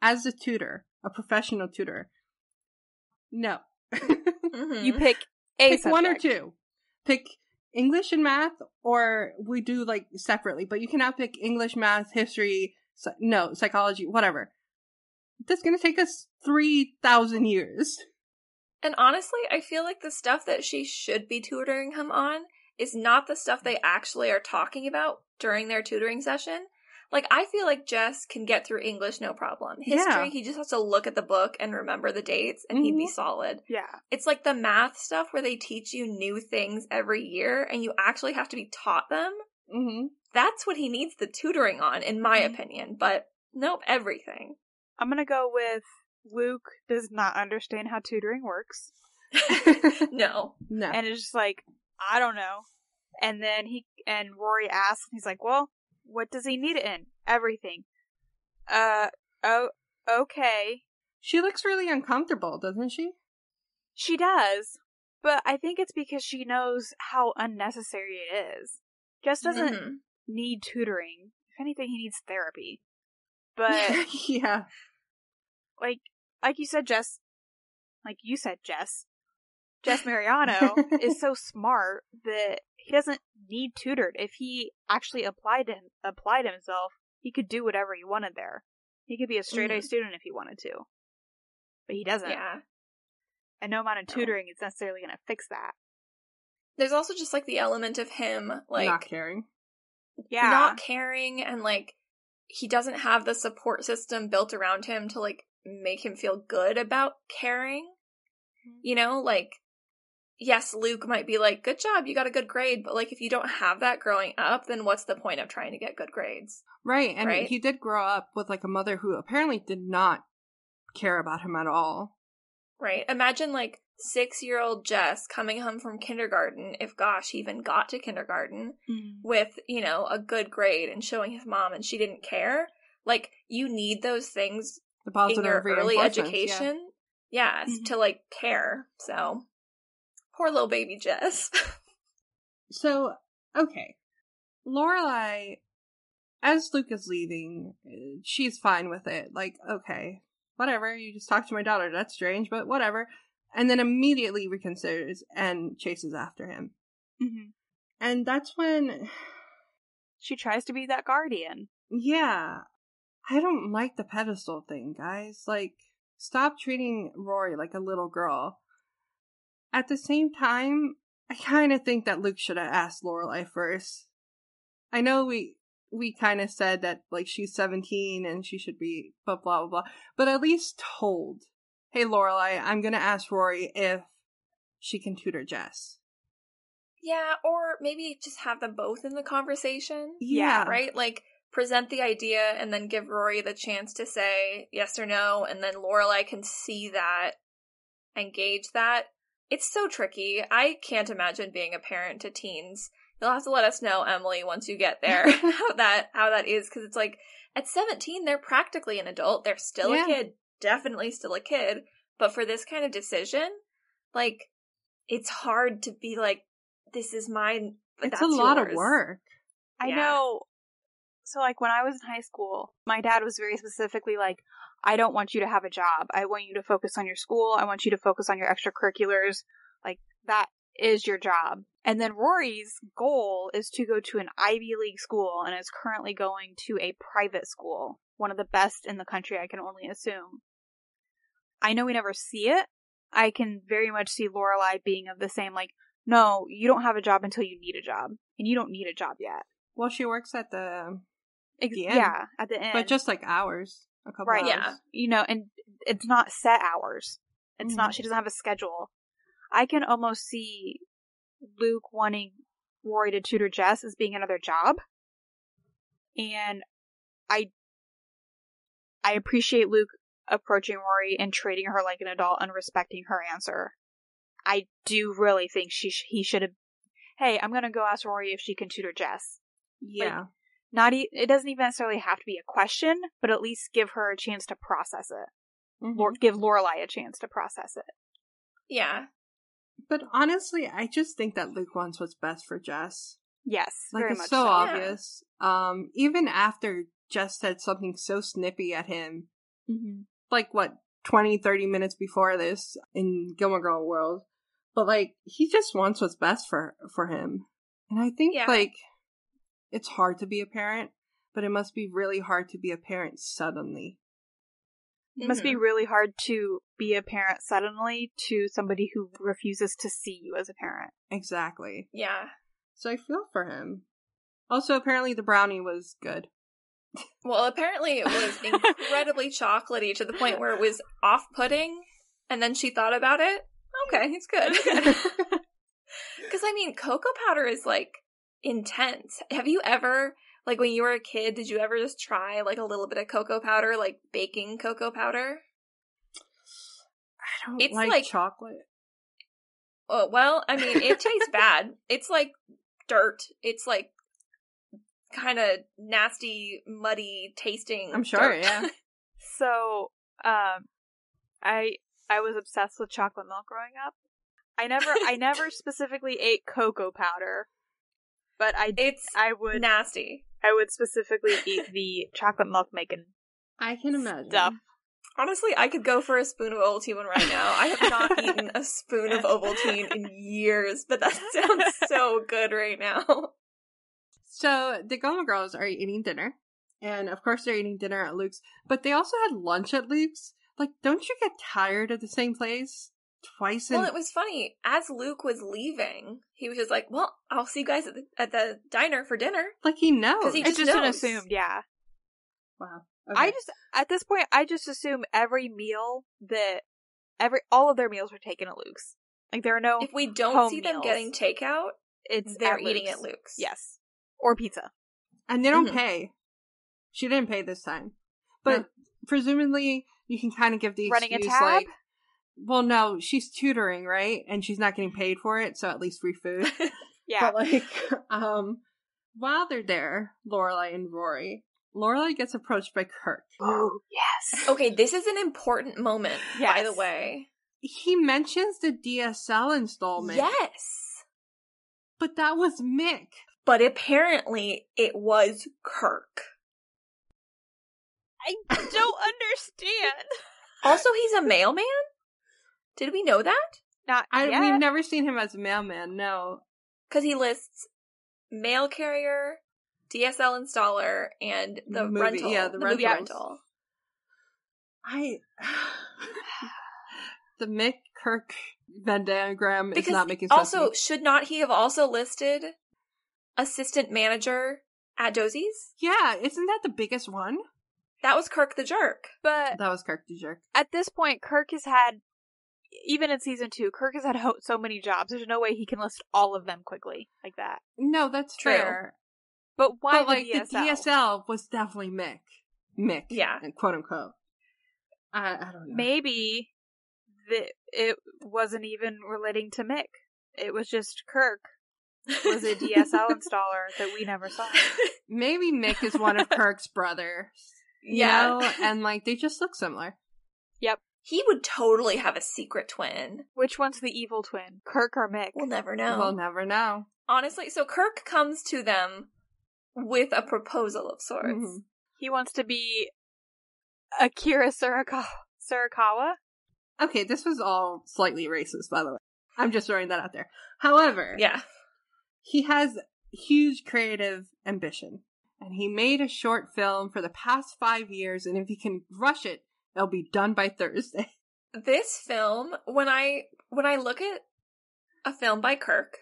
as a tutor, a professional tutor, no. Mhm. You pick a Pick one or two. Pick English and math, or we do like separately, but you cannot pick English, math, history, psy- no, psychology, whatever. That's going to take us 3,000 years. And honestly, I feel like the stuff that she should be tutoring him on is not the stuff they actually are talking about during their tutoring session. Like, I feel like Jess can get through English no problem. History, Yeah. he just has to look at the book and remember the dates, and he'd be Mhm. solid. Yeah. It's like the math stuff where they teach you new things every year and you actually have to be taught them. Mm-hmm. That's what he needs the tutoring on, in my Mhm. opinion. But nope, everything. I'm gonna go with Luke does not understand how tutoring works. no. No. And it's just like, I don't know. And then he and Rory asks, he's like, Well, what does he need it in? Everything. Uh oh okay. she looks really uncomfortable, doesn't she? She does. But I think it's because she knows how unnecessary it is. Jess doesn't Mhm. need tutoring. If anything, he needs therapy. But yeah. like like you said, Jess like you said, Jess. Jess Mariano is so smart that he doesn't need tutored. If he actually applied him applied himself, he could do whatever he wanted there. He could be a straight A Mhm. student if he wanted to. But he doesn't. Yeah. And no amount of No. tutoring is necessarily gonna fix that. There's also just like the element of him, like, Not caring. Yeah. not caring and like he doesn't have the support system built around him to like make him feel good about caring. You know, like yes, Luke might be like, "Good job, you got a good grade," but like if you don't have that growing up, then what's the point of trying to get good grades? Right. And Right? he did grow up with like a mother who apparently did not care about him at all. Right? Imagine like 6-year-old Jess coming home from kindergarten, if gosh, he even got to kindergarten, Mhm. with, you know, a good grade and showing his mom and she didn't care. Like you need those things The positive in your early reinforcements, yeah. education. Yes, Mhm. to like care. So poor little baby Jess. So, okay. Lorelai, as Luke is leaving, uh, she's fine with it. Like, okay, whatever, you just talked to my daughter. That's strange, but whatever. And then immediately reconsiders and chases after him. Mhm. And that's when, She tries to be that guardian. yeah, I don't like the pedestal thing, guys. Like, stop treating Rory like a little girl. At the same time, I kind of think that Luke should have asked Lorelai first. I know we we kind of said that like she's 17 and she should be blah blah blah blah, but at least told, "Hey Lorelai, I'm gonna ask Rory if she can tutor Jess." yeah, or maybe just have them both in the conversation. Yeah, Right? Like present the idea and then give Rory the chance to say yes or no, and then Lorelai can see that and gauge that. It's so tricky. I can't imagine being a parent to teens. You'll have to let us know, Emily, once you get there, how that how that is, because it's like at 17 they're practically an adult. They're still Yeah. a kid, definitely still a kid. But for this kind of decision, like it's hard to be like, this is mine. But it's that's a lot of work. I Yeah. know. So, like, when I was in high school, my dad was very specifically like, I don't want you to have a job. I want you to focus on your school. I want you to focus on your extracurriculars. Like, that is your job. And then Rory's goal is to go to an Ivy League school and is currently going to a private school, one of the best in the country, I can only assume. I know we never see it. I can very much see Lorelai being of the same, like, no, you don't have a job until you need a job, and you don't need a job yet. Well, she works at the, Ex- yeah, at the end. but just like hours, a couple right. hours. Yeah. You know, and it's not set hours. It's Mhm. not. She doesn't have a schedule. I can almost see Luke wanting Rory to tutor Jess as being another job, and I, I appreciate Luke approaching Rory and treating her like an adult and respecting her answer. I do really think she sh- he should have. Hey, I'm gonna go ask Rory if she can tutor Jess. Yeah. Not e- it doesn't even necessarily have to be a question, but at least give her a chance to process it. Mhm. Lor- give Lorelai a chance to process it. Yeah. But honestly, I just think that Luke wants what's best for Jess. Yes, Like very it's much so so. obvious. Um, even after Jess said something so snippy at him, Mhm. like what 20, 30 minutes before this in Gilmore Girl world, but like he just wants what's best for for him. And I think Yeah. like it's hard to be a parent, but it must be really hard to be a parent suddenly. It must be Mhm. really hard to be a parent suddenly to somebody who refuses to see you as a parent. Exactly. Yeah. So I feel for him. Also, apparently the brownie was good. Well, apparently it was incredibly chocolatey to the point where it was off putting, and then she thought about it. Okay, it's good. Because, I mean, cocoa powder is like intense. Have you ever, like when you were a kid, did you ever just try like a little bit of cocoa powder, like baking cocoa powder? I don't It's like, like- chocolate. Oh, well, I mean, it tastes bad. It's like dirt. It's like kind of nasty, muddy tasting. I'm sure, dirt. yeah. So, um, I I was obsessed with chocolate milk growing up. I never I never specifically ate cocoa powder, but I It's I would nasty. I would specifically eat the chocolate milk making I can imagine. stuff. Honestly, I could go for a spoon of Ovaltine right now. I have not eaten a spoon of Ovaltine in years, but that sounds so good right now. So the Gilmore Girls are eating dinner, and of course they're eating dinner at Luke's, but they also had lunch at Luke's. Like, don't you get tired of the same place twice? In- Well, it was funny. As Luke was leaving, he was just like, "Well, I'll see you guys at the, at the diner for dinner." like he knows. 'Cause he It's just just an knows. assumed, yeah. wow. I just at this point I just assume every meal that every all of their meals were taken at Luke's. Like there are no If we don't home see them meals. getting takeout, it's they're at eating Luke's. at Luke's. Yes. Or pizza. and they don't Mhm. pay. She didn't pay this time, but presumably you can kind of give the Running a excuse tab? like, well, no, she's tutoring, right? And she's not getting paid for it, so at least free food. Yeah. But like, um, while they're there, Lorelai and Rory, Lorelai gets approached by Kirk. Oh, yes. Okay, this is an important moment, by the way. He mentions the DSL installment. Yes. But that was Mick. But apparently it was Kirk. I don't understand. Also, he's a mailman? Did we know that? Not I, yet. We've never seen him as a mailman, no. Because he lists mail carrier, DSL installer, and the Movie- rental. yeah, the movie rental. I. the Mick Kirk Venn diagram is not making sense. also, should not he have also listed assistant manager at Doose's? yeah, isn't that the biggest one? That was Kirk the jerk. but That was Kirk the jerk. at this point, Kirk has had, even in season two, Kirk has had ho- so many jobs. There's no way he can list all of them quickly like that. No, that's True. fair. But why but like the DSL? the DSL was definitely Mick, Mick, Yeah. quote unquote. I, I don't know. Maybe the, it wasn't even relating to Mick. It was just Kirk was a DSL installer that we never saw. Maybe Mick is one of Kirk's brothers. You Yeah. know? and like they just look similar. He would totally have a secret twin. Which one's the evil twin? Kirk or Mick? We'll never know. We'll never know. Honestly, so Kirk comes to them with a proposal of sorts. Mhm. He wants to be Akira Suraka- Surakawa. Okay, this was all slightly racist, by the way. I'm just throwing that out there. However, Yeah. he has huge creative ambition. And he made a short film for the past five years, and if he can rush it, it'll be done by Thursday. This film, when I when I look at a film by Kirk,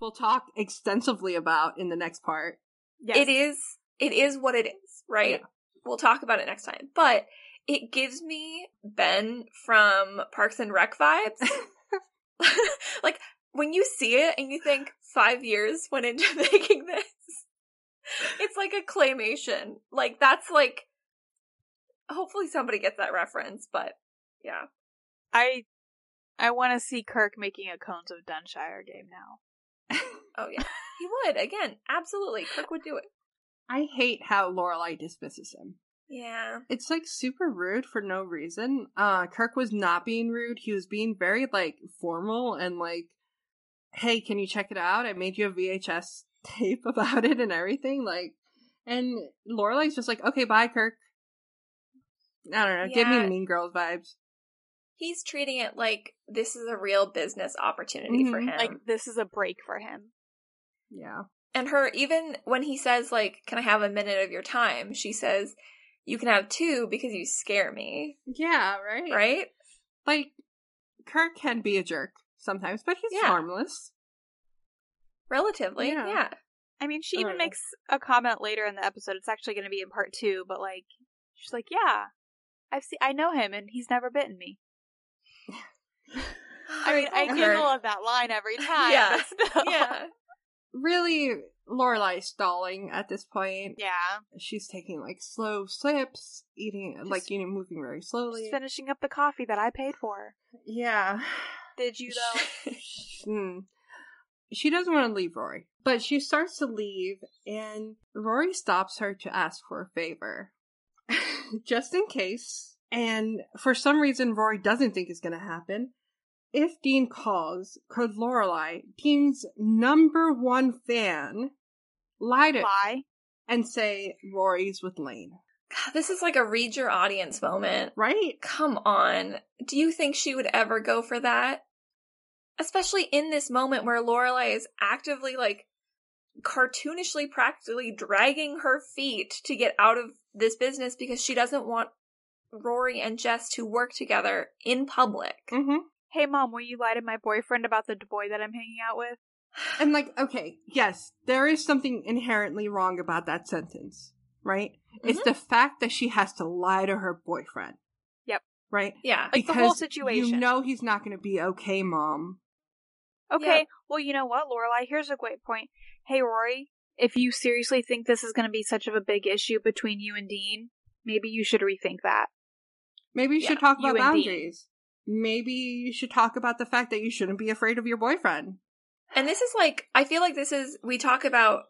We'll talk extensively about in the next part. Yes. it is it is what it is, right? Yeah. We'll talk about it next time. But it gives me Ben from Parks and Rec vibes. like when you see it and you think five years went into making this. It's like a claymation. Like that's like hopefully somebody gets that reference, but yeah. I I want to see Kirk making a Cones of Dunshire game now. Oh yeah. he would, again, absolutely. Kirk would do it. I hate how Lorelai dismisses him. Yeah. It's like super rude for no reason. Uh Kirk was not being rude. He was being very like formal and like, "Hey, can you check it out? I made you a VHS tape about it and everything." Like, and Lorelai's just like, "Okay, bye, Kirk." I don't know. Give me Mean Girls vibes. He's treating it like this is a real business opportunity for Mhm. him. Like this is a break for him. Yeah. and her even when he says like can i have a minute of your time she says you can have two because you scare me Yeah. Right. right Like, Kirk can be a jerk sometimes, but he's Yeah. harmless. relatively Yeah. yeah, I mean, she even don't makes a comment later in the episode. It's actually going to be in part two, but like, she's like, "Yeah, I've seen, I know him, and he's never bitten me." I mean, I giggle at that line every time. Yeah. yeah Really, Lorelai's stalling at this point. yeah. She's taking like slow sips, eating like you know, moving very slowly. Just finishing up the coffee that I paid for. Yeah. Did you though? Hmm. She doesn't want to leave Rory, but she starts to leave, and Rory stops her to ask for a favor, just in case. And for some reason, Rory doesn't think it's going to happen. If Dean calls, could Lorelai, Dean's number one fan, lie to Lie. and say Rory's with Lane? God, this is like a read your audience moment Right? come on do you think she would ever go for that especially in this moment where lorelai is actively like cartoonishly practically dragging her feet to get out of this business because she doesn't want rory and jess to work together in public Mm-hmm. Hey, mom, will you lie to my boyfriend about the boy that I'm hanging out with? And like, okay, yes, there is something inherently wrong about that sentence, right? It's the fact that she has to lie to her boyfriend. Yep. Right? yeah Like the whole Because situation. You know he's not going to be okay, mom. Okay, Yeah. well, you know what, Lorelai? Here's a great point. Hey, Rory, if you seriously think this is going to be such of a big issue between you and Dean, maybe you should rethink that. Maybe you Yeah, should talk about and Dean. boundaries. Maybe you should talk about the fact that you shouldn't be afraid of your boyfriend. and this is like i feel like this is we talk about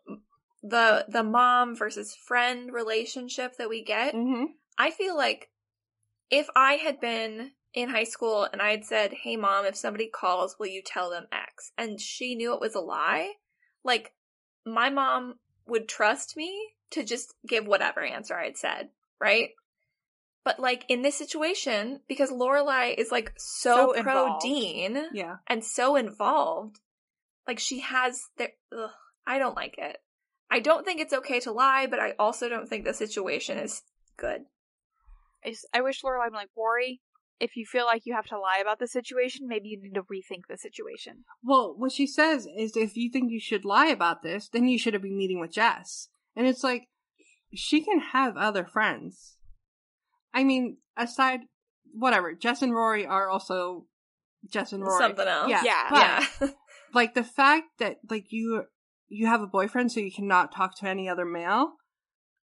the the mom versus friend relationship that we get Mm-hmm. I feel like if I had been in high school and I had said, Hey mom, if somebody calls, will you tell them X? And she knew it was a lie, like my mom would trust me to just give whatever answer I'd said, right? But like in this situation, because Lorelai is like so, So pro. Dean Yeah. and so involved, like she has the ugh, I don't like it. I don't think it's okay to lie, but I also don't think the situation is good. I I wish Lorelai would like, Rory, if you feel like you have to lie about the situation, maybe you need to rethink the situation. Well, what she says is if you think you should lie about this, then you should have been meeting with Jess. And it's like, she can have other friends. I mean, aside, whatever, Jess and Rory are also Jess and Rory. Something else. Yeah. Yeah. but, yeah. Like the fact that, like, you you have a boyfriend so you cannot talk to any other male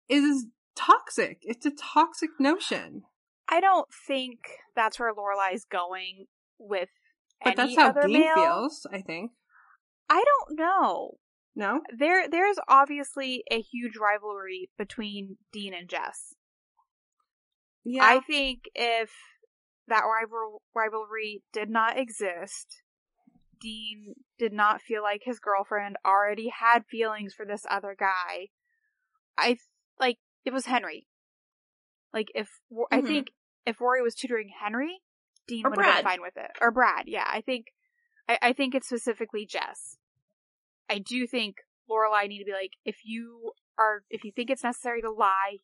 is toxic. It's a toxic notion. I don't think that's where Lorelai's going with But that's how Dean male. feels, I think. I don't know. No? There, there's obviously a huge rivalry between Dean and Jess. Yeah. I think if that rival rivalry did not exist, Dean did not feel like his girlfriend already had feelings for this other guy. I like it was Henry. Like if Ro- I think if Rory was tutoring Henry, Dean Or would have been fine with it. Or Brad, yeah. I think I, I think it's specifically Jess. I do think Lorelai need to be like, if you are if you think it's necessary to lie,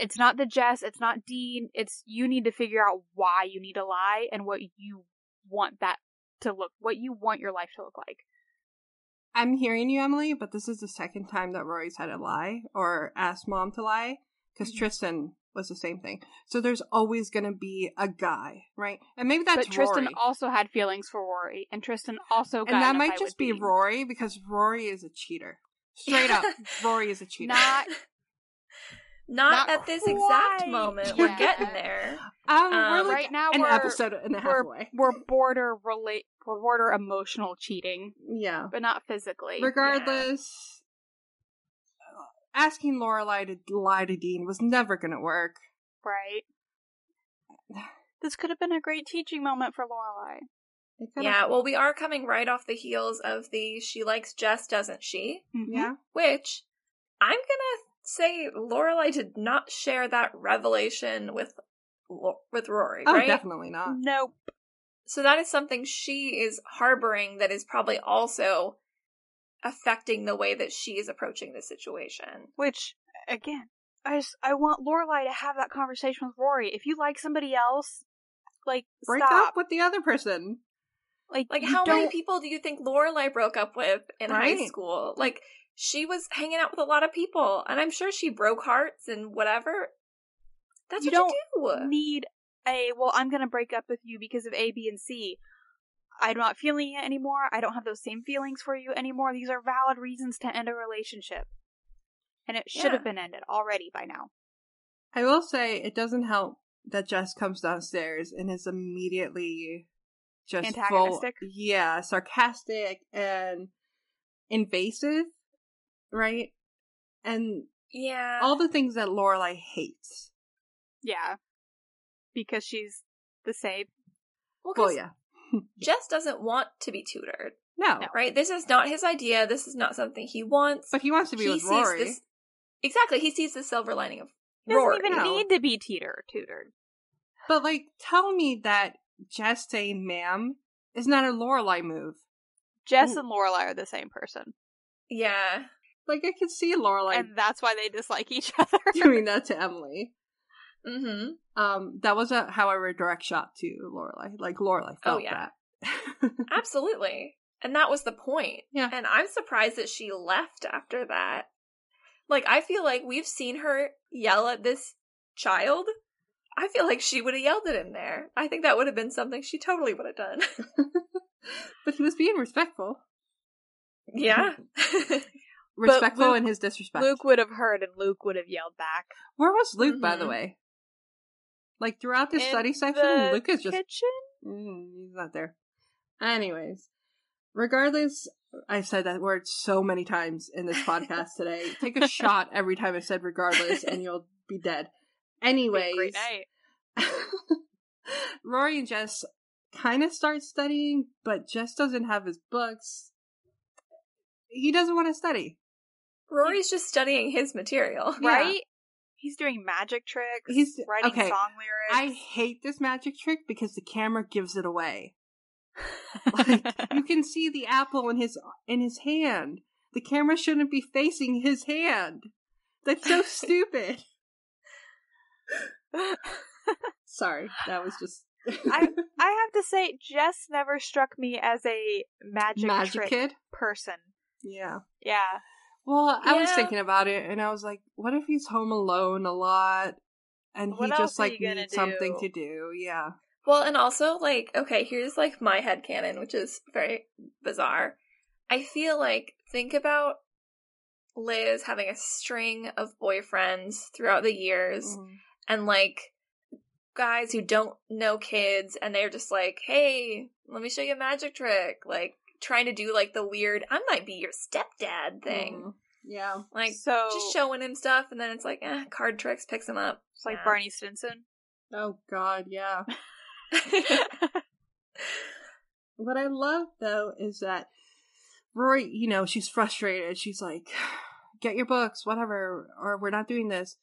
it's not the Jess, it's not Dean, it's you need to figure out why you need to lie and what you want that to look what you want your life to look like. I'm hearing you, Emily, but this is the second time that Rory's had a lie or asked mom to lie because Mhm. Tristan was the same thing. So there's always going to be a guy, right? And maybe that's but Tristan Rory. also had feelings for Rory, and Tristan also got and that might just be Dean. Rory because Rory is a cheater. Straight up, Rory is a cheater. Not Not, Not at this quite exact moment. We're yet. getting there. um, we're um, like right now an we're episode and a half we're, away. we're border relate we're border emotional cheating, Yeah. but not physically. Regardless, uh, asking Lorelai to lie to Dean was never going to work. Right. This could have been a great teaching moment for Lorelai. Yeah, well, we are coming right off the heels of the she likes Jess, doesn't she? Mm-hmm. Yeah. Which I'm gonna say Lorelai did not share that revelation with with Rory, Oh, right? definitely not. Nope. So that is something she is harboring that is probably also affecting the way that she is approaching the situation. Which again, I just I want Lorelai to have that conversation with Rory. If you like somebody else, like Break stop. up with the other person. like Like, how many don't- people do you think Lorelai broke up with in high school? Like, she was hanging out with a lot of people, and I'm sure she broke hearts and whatever. That's You what you do. need a well i'm gonna break up with you because of a b and c i'm not feeling it anymore i don't have those same feelings for you anymore these are valid reasons to end a relationship and it should Yeah. have been ended already by now I will say it doesn't help that Jess comes downstairs and is immediately just full, Antagonistic? yeah, sarcastic and invasive, right? And Yeah. all the things that Lorelai hates. yeah because she's the same well, Well, yeah, Jess doesn't want to be tutored, no, No. right? This is not his idea. This is not something he wants. but he wants to be he with sees Rory. this. Exactly. He sees the silver lining of he doesn't Rory. even no. need to be tutor tutored But like, tell me that Jess saying "ma'am" is not a Lorelai move. jess Ooh. and lorelai are the same person Yeah. Like, I could see Lorelai and that's why they dislike each other doing that to Emily. Mm-hmm. Um, that was a, however, a direct shot to Lorelai. Like Lorelai Oh, yeah. that. Absolutely. And that was the point. Yeah. And I'm surprised that she left after that. Like, I feel like we've seen her yell at this child. I feel like she would have yelled at him there. I think that would have been something she totally would have done. but he was being respectful. yeah. Respectful Luke- in his disrespect. luke would have heard and luke would have yelled back Where was Luke, by the Mhm. way? Like throughout this In study section, the Luke is just kitchen mm, he's not there. Anyways, regardless, I've said that word so many times in this podcast today. Take a shot every time I said regardless, and you'll be dead. Anyways, great night Rory and Jess kind of start studying, but Jess doesn't have his books. He doesn't want to study. Rory's just studying his material. Right he's doing magic tricks He's- writing okay, song lyrics. I hate this magic trick because the camera gives it away. Like you can see the apple in his in his hand. The camera shouldn't be facing his hand. That's so stupid. Sorry, that was just I I have to say, Jess never struck me as a magic, magic trick kid. person. Yeah. Yeah, Well, I was thinking about it, and I was like, what if he's home alone a lot, and What he just like needs something to do? Yeah. Well, and also, like, okay, here's like my head headcanon, which is very bizarre. I feel like think about Liz having a string of boyfriends throughout the years Mhm. and like guys who don't know kids and they're just like, hey, let me show you a magic trick. Like trying to do like the weird, I might be your stepdad thing. Mhm. Yeah. Like so just showing him stuff and then it's like, eh, card tricks picks him up. it's like Yeah. Barney Stinson. Oh God, yeah. What I love though is that Rory, you know, she's frustrated. She's like, "Get your books, whatever, or we're not doing this."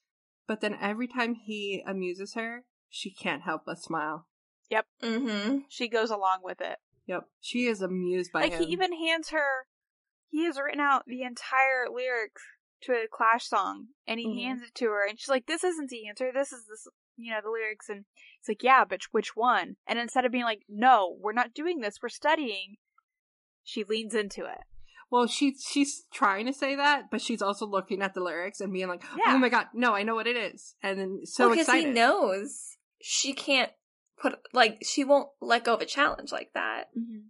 But then every time he amuses her, she can't help but smile. mm-hmm. she goes along with it. Yep, she is amused by like him. he even hands her he has written out the entire lyrics to a clash song and he Mhm. hands it to her and she's like this isn't the answer this is this you know the lyrics and he's like yeah but which one and instead of being like no we're not doing this we're studying she leans into it well, she she's trying to say that, but she's also looking at the lyrics and being like, Yeah. "Oh my god, no, I know what it is," and then so because excited. he knows she can't put like she won't let go of a challenge like that. Mm-hmm.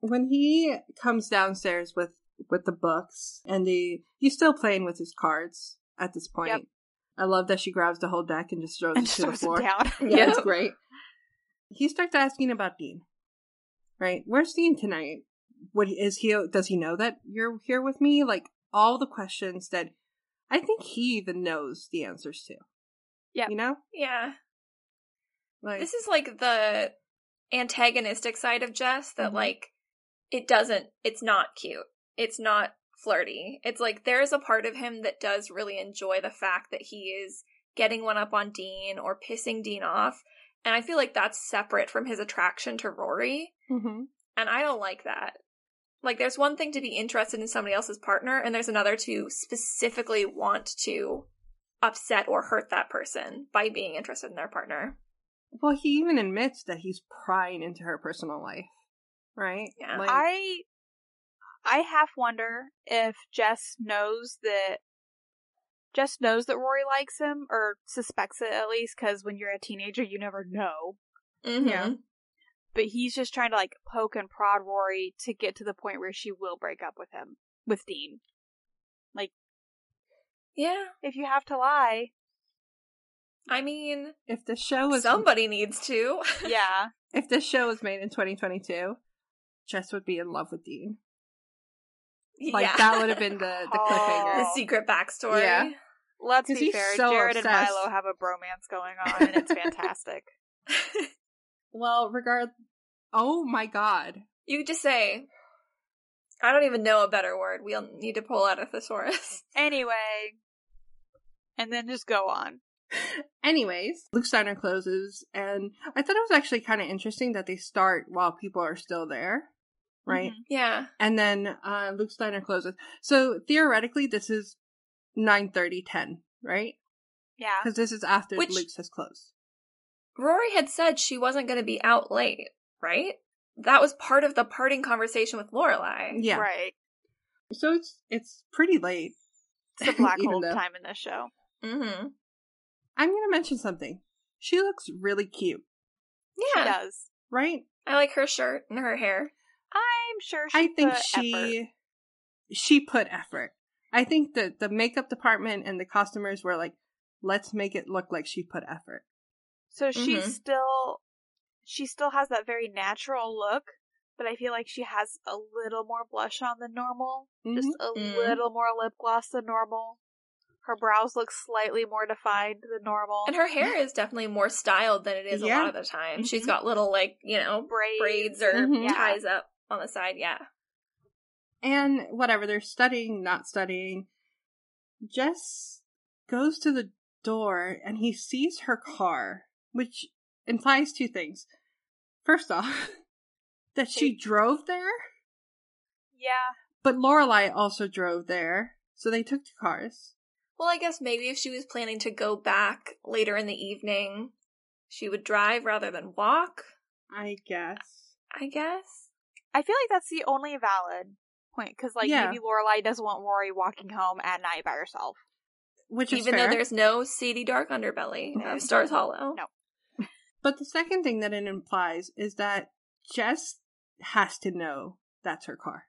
when he comes downstairs with with the books and the he's still playing with his cards at this point. Yep. I love that she grabs the whole deck and just throws and it just to the floor. it down Yeah, it's Yep. great. He starts asking about Dean. Right? Where's Dean tonight? What is he does he know that you're here with me? Like all the questions that I think he even knows the answers to. Yeah. You know? Yeah. Like This is like the antagonistic side of Jess that Mhm. like it doesn't it's not cute. It's not flirty. It's like there's a part of him that does really enjoy the fact that he is getting one up on Dean or pissing Dean off. And I feel like that's separate from his attraction to Rory. Mhm. And I don't like that. Like, there's one thing to be interested in somebody else's partner, and there's another to specifically want to upset or hurt that person by being interested in their partner. Well, he even admits that he's prying into her personal life. Right? Yeah. Like, i i half wonder if jess knows that jess knows that rory likes him or suspects it at least because when you're a teenager you never know Mm-hmm. Yeah. but he's just trying to like poke and prod Rory to get to the point where she will break up with him with Dean. Like Yeah. If you have to lie, I mean, if the show was somebody needs to. yeah, if this show was made in 2022, Jess would be in love with Dean. Like yeah. that would have been the the Oh. cliffhanger. the secret backstory. Yeah. Let's be fair. so Jared obsessed. and Milo have a bromance going on, and it's fantastic. Well, regard. Oh my god. you just say, I don't even know a better word. We'll need to pull out a thesaurus. anyway, and then just go on. Anyways, Luke's diner closes, and I thought it was actually kind of interesting that they start while people are still there, right? Mhm. Yeah. And then uh, Luke's diner closes. So theoretically, this is 9:30, 10, right? Yeah, Because this is after Which- Luke's has closed. Rory had said she wasn't going to be out late, right? That was part of the parting conversation with Lorelai. Yeah. right. So it's it's pretty late. It's the black hole though- time in this show. Mm-hmm. I'm gonna mention something. She looks really cute, Yeah. She does. right? I like her shirt and her hair. I'm sure. She I think put she effort. she put effort. I think that the makeup department and the costumers were like, let's make it look like she put effort. So she's Mhm. still, she still has that very natural look, but I feel like she has a little more blush on than normal. Just a Mm. little more lip gloss than normal. Her brows look slightly more defined than normal. And her hair is definitely more styled than it is a lot of the time. She's Mhm. got little, like, you know, braids. braids or Mhm. Yeah. ties up on the side. Yeah. And whatever, they're studying, not studying. Jess goes to the door and he sees her car, which implies two things. First off, that she drove there, Yeah. but Lorelai also drove there, so they took two cars. Well, I guess maybe if she was planning to go back later in the evening, she would drive rather than walk, I guess. I guess. I feel like that's the only valid point because, like, Yeah. maybe Lorelai doesn't want Rory walking home at night by herself. Which is Even fair. though there's no seedy dark underbelly No. of Stars Hollow. No. But the second thing that it implies is that Jess has to know that's her car.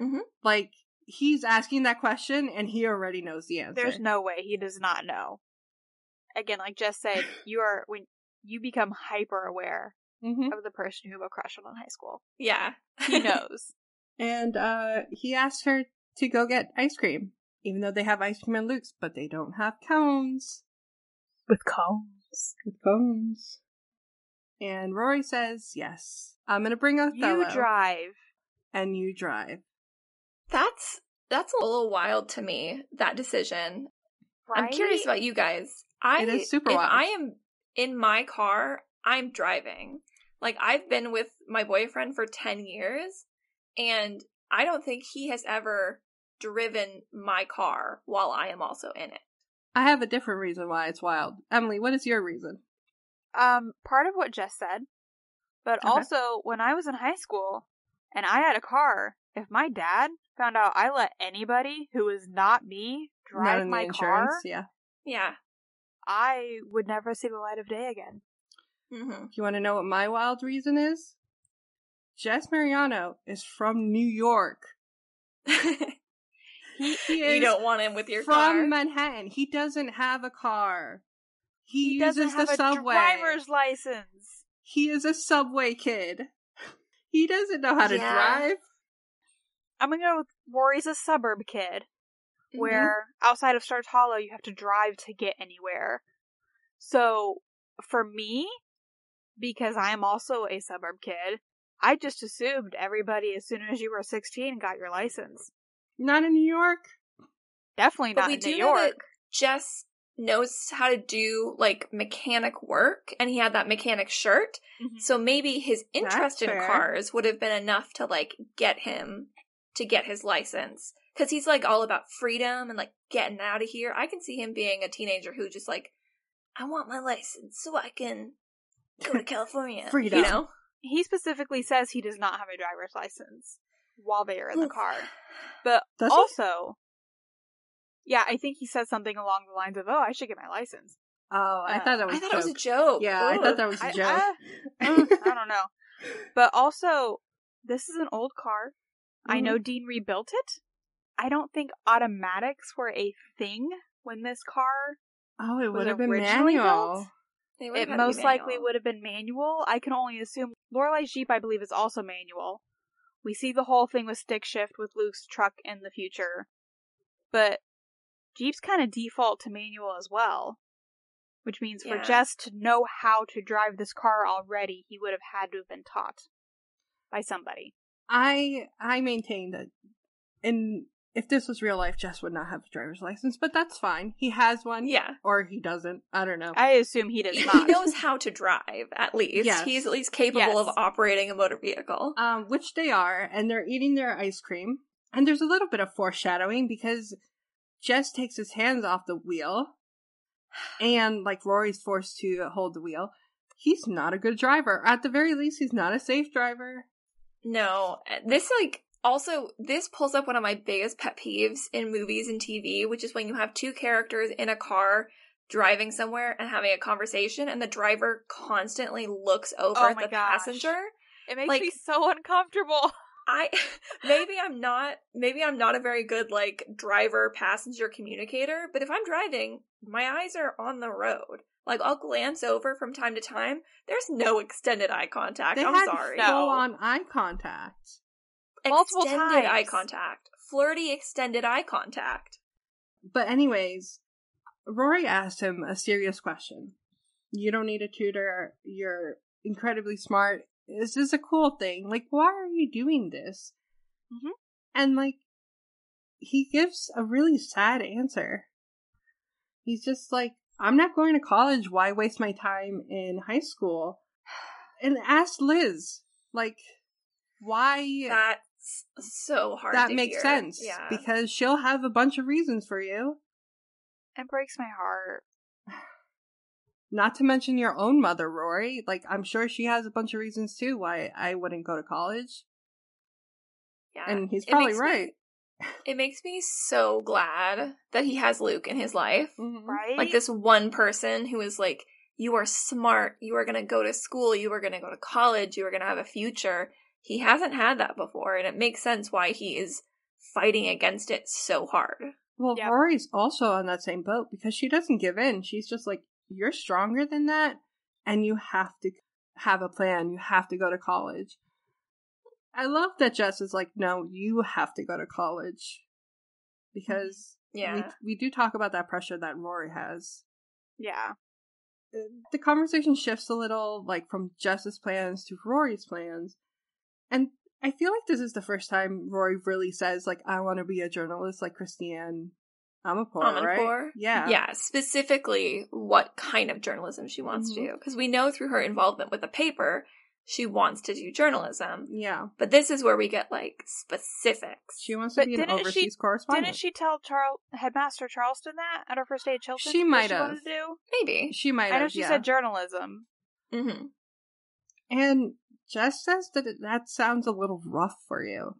Mhm. Like he's asking that question and he already knows the answer. There's no way he does not know. Again, like Jess said, you are when you become hyper aware hmm of the person who have a crush on in high school. Yeah. He knows. And uh he asked her to go get ice cream, even though they have ice cream at Luke's, but they don't have cones. With cones. With cones. And Rory says, "Yes, I'm gonna bring Othello, You drive. and you drive." That's that's a little wild to me, that decision. I'm curious about you guys. I It is super if wild. I am in my car, I'm driving. Like I've been with my boyfriend for 10 years and I don't think he has ever driven my car while I am also in it. I have a different reason why it's wild. Emily, what is your reason? Um, part of what Jess said, but Okay. also when I was in high school and I had a car, if my dad found out I let anybody who was not me drive in my insurance, car, yeah. Yeah. I would never see the light of day again. hmm You want to know what my wild reason is? Jess Mariano is from New York. He, he you don't want him with your car from car. Manhattan. He doesn't have a car. He, He doesn't uses have the a subway. driver's license. He is a subway kid. He doesn't know how to Yeah. drive. I'm gonna go with Rory's a suburb kid, Mhm. where outside of Stars Hollow you have to drive to get anywhere. So for me, because I am also a suburb kid, I just assumed everybody as soon as you were 16 got your license. Not in New York. Definitely But not we in do New know that York. Jess knows how to do like mechanic work and he had that mechanic shirt. Mhm. So maybe his interest That's in fair. cars would have been enough to like get him to get his license. Cause he's like all about freedom and like getting out of here. I can see him being a teenager who just like, I want my license so I can go to California. Freedom. You know? He specifically says he does not have a driver's license while they are in the car. But Does he? also, yeah, I think he says something along the lines of, "Oh, I should get my license." Oh, I Uh, thought that was I a thought joke. it was a joke. Yeah, I thought that was a I, joke. I, mm, I don't know. But also, this is an old car. I Mm-hmm. know Dean rebuilt it. I don't think automatics were a thing when this car. oh, it would have been originally manual. built? It had to most likely would have been manual. I can only assume Lorelai's Jeep, I believe, is also manual. We see the whole thing with stick shift with Luke's truck in the future, but Jeeps kind of default to manual as well. Which means for Jess to know how to drive this car already, he would have had to have been taught by somebody. I I maintain that, in if this was real life, Jess would not have a driver's license, but that's fine. He has one, Yeah. or he doesn't. I don't know. I assume he does He knows how to drive, at least. Yes. He's at least capable Yes. of operating a motor vehicle. um, which they are, and they're eating their ice cream. And there's a little bit of foreshadowing because Jess takes his hands off the wheel, and like Rory's forced to hold the wheel. He's not a good driver. At the very least, he's not a safe driver. No, eh, this like also this pulls up one of my biggest pet peeves in movies and TV, which is when you have two characters in a car driving somewhere and having a conversation, and the driver constantly looks over Oh at the gosh. passenger. it makes like- me so uncomfortable. I maybe I'm not maybe I'm not a very good like driver passenger communicator, but if I'm driving, my eyes are on the road. Like I'll glance over from time to time. There's no extended eye contact. They I'm sorry. No. full on eye contact. multiple extended eye contact. Flirty extended eye contact. But anyways, Rory asked him a serious question. You don't need a tutor. You're incredibly smart. This is a cool thing. Like, why are you doing this? Mhm. And like, he gives a really sad answer. He's just like, I'm not going to college. Why waste my time in high school? And ask Liz, like, why That's so hard. that makes hear. sense. Yeah. Because she'll have a bunch of reasons for you. It breaks my heart. Not to mention your own mother, Rory. Like, I'm sure she has a bunch of reasons too why I wouldn't go to college. yeah. And he's It probably makes me- right. it makes me so glad that he has Luke in his life. Mhm. Right? Like this one person who is like, you are smart, you are gonna go to school, you are gonna go to college, you are gonna have a future. He hasn't had that before, and it makes sense why he is fighting against it so hard. Well, Yep. Rory's also on that same boat because she doesn't give in. She's just like, you're stronger than that, and you have to have a plan. You have to go to college. I love that Jess is like, no, you have to go to college. Because mm-hmm. Yeah. we, we do talk about that pressure that Rory has. Yeah. The conversation shifts a little, like from Jess's plans to Rory's plans. And I feel like this is the first time Rory really says, like, I want to be a journalist like Christiane Amanpour, right? Amanpour? Yeah. Yeah, specifically what kind of journalism she wants to Mhm. do. Because we know through her involvement with the paper, she wants to do journalism. Yeah. But this is where we get like specifics. She wants to But be an didn't she- overseas correspondent. Didn't she tell Charles Headmaster Charleston that at her first day at Chilton? She might wanted have. to do? Maybe. She might I know have, she yeah. said journalism. hmm And Jess says that it, that sounds a little rough for you.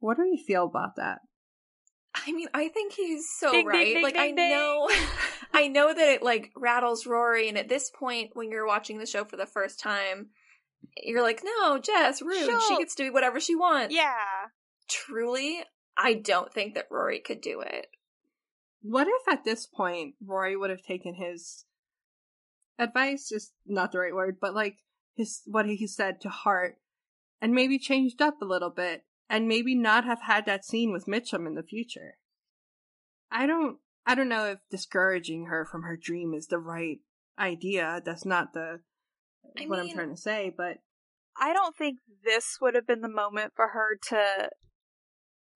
What do you feel about that? I mean, I think he's so Ding, ding, right. ding, like I ding, ding. know I know that it like rattles Rory and at this point when you're watching the show for the first time, you're like, "No, Jess, rude. She She'll- gets to do whatever she wants." Yeah. Truly, I don't think that Rory could do it. What if at this point Rory would have taken his advice is not the right word, but like his what he said to heart and maybe changed up a little bit and maybe not have had that scene with Mitchum in the future. I don't I don't know if discouraging her from her dream is the right idea. That's not the I what mean- I'm trying to say, but I don't think this would have been the moment for her to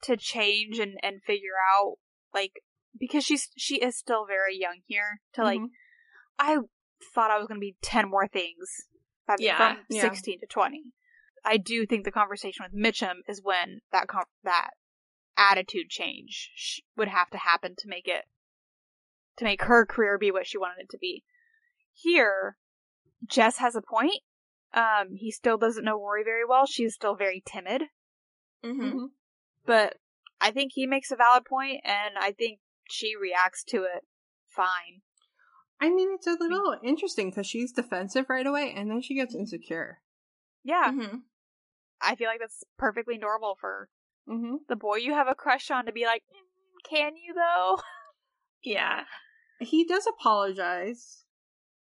to change and and figure out like because she's she is still very young here to like Mhm. I thought I was going to be 10 more things by Yeah, from yeah. 16 to 20. I do think the conversation with Mitchum is when that com- that attitude change sh- would have to happen to make it to make her career be what she wanted it to be. Here, Jess has a point. Um, he still doesn't know Rory very well. She's still very timid, hmm Mhm. but I think he makes a valid point, and I think she reacts to it fine. I mean, it's a little interesting because she's defensive right away, and then she gets insecure. Yeah, hmm I feel like that's perfectly normal for Mm-hmm. the boy you have a crush on to be like, "Mm, can you though? Yeah. He does apologize.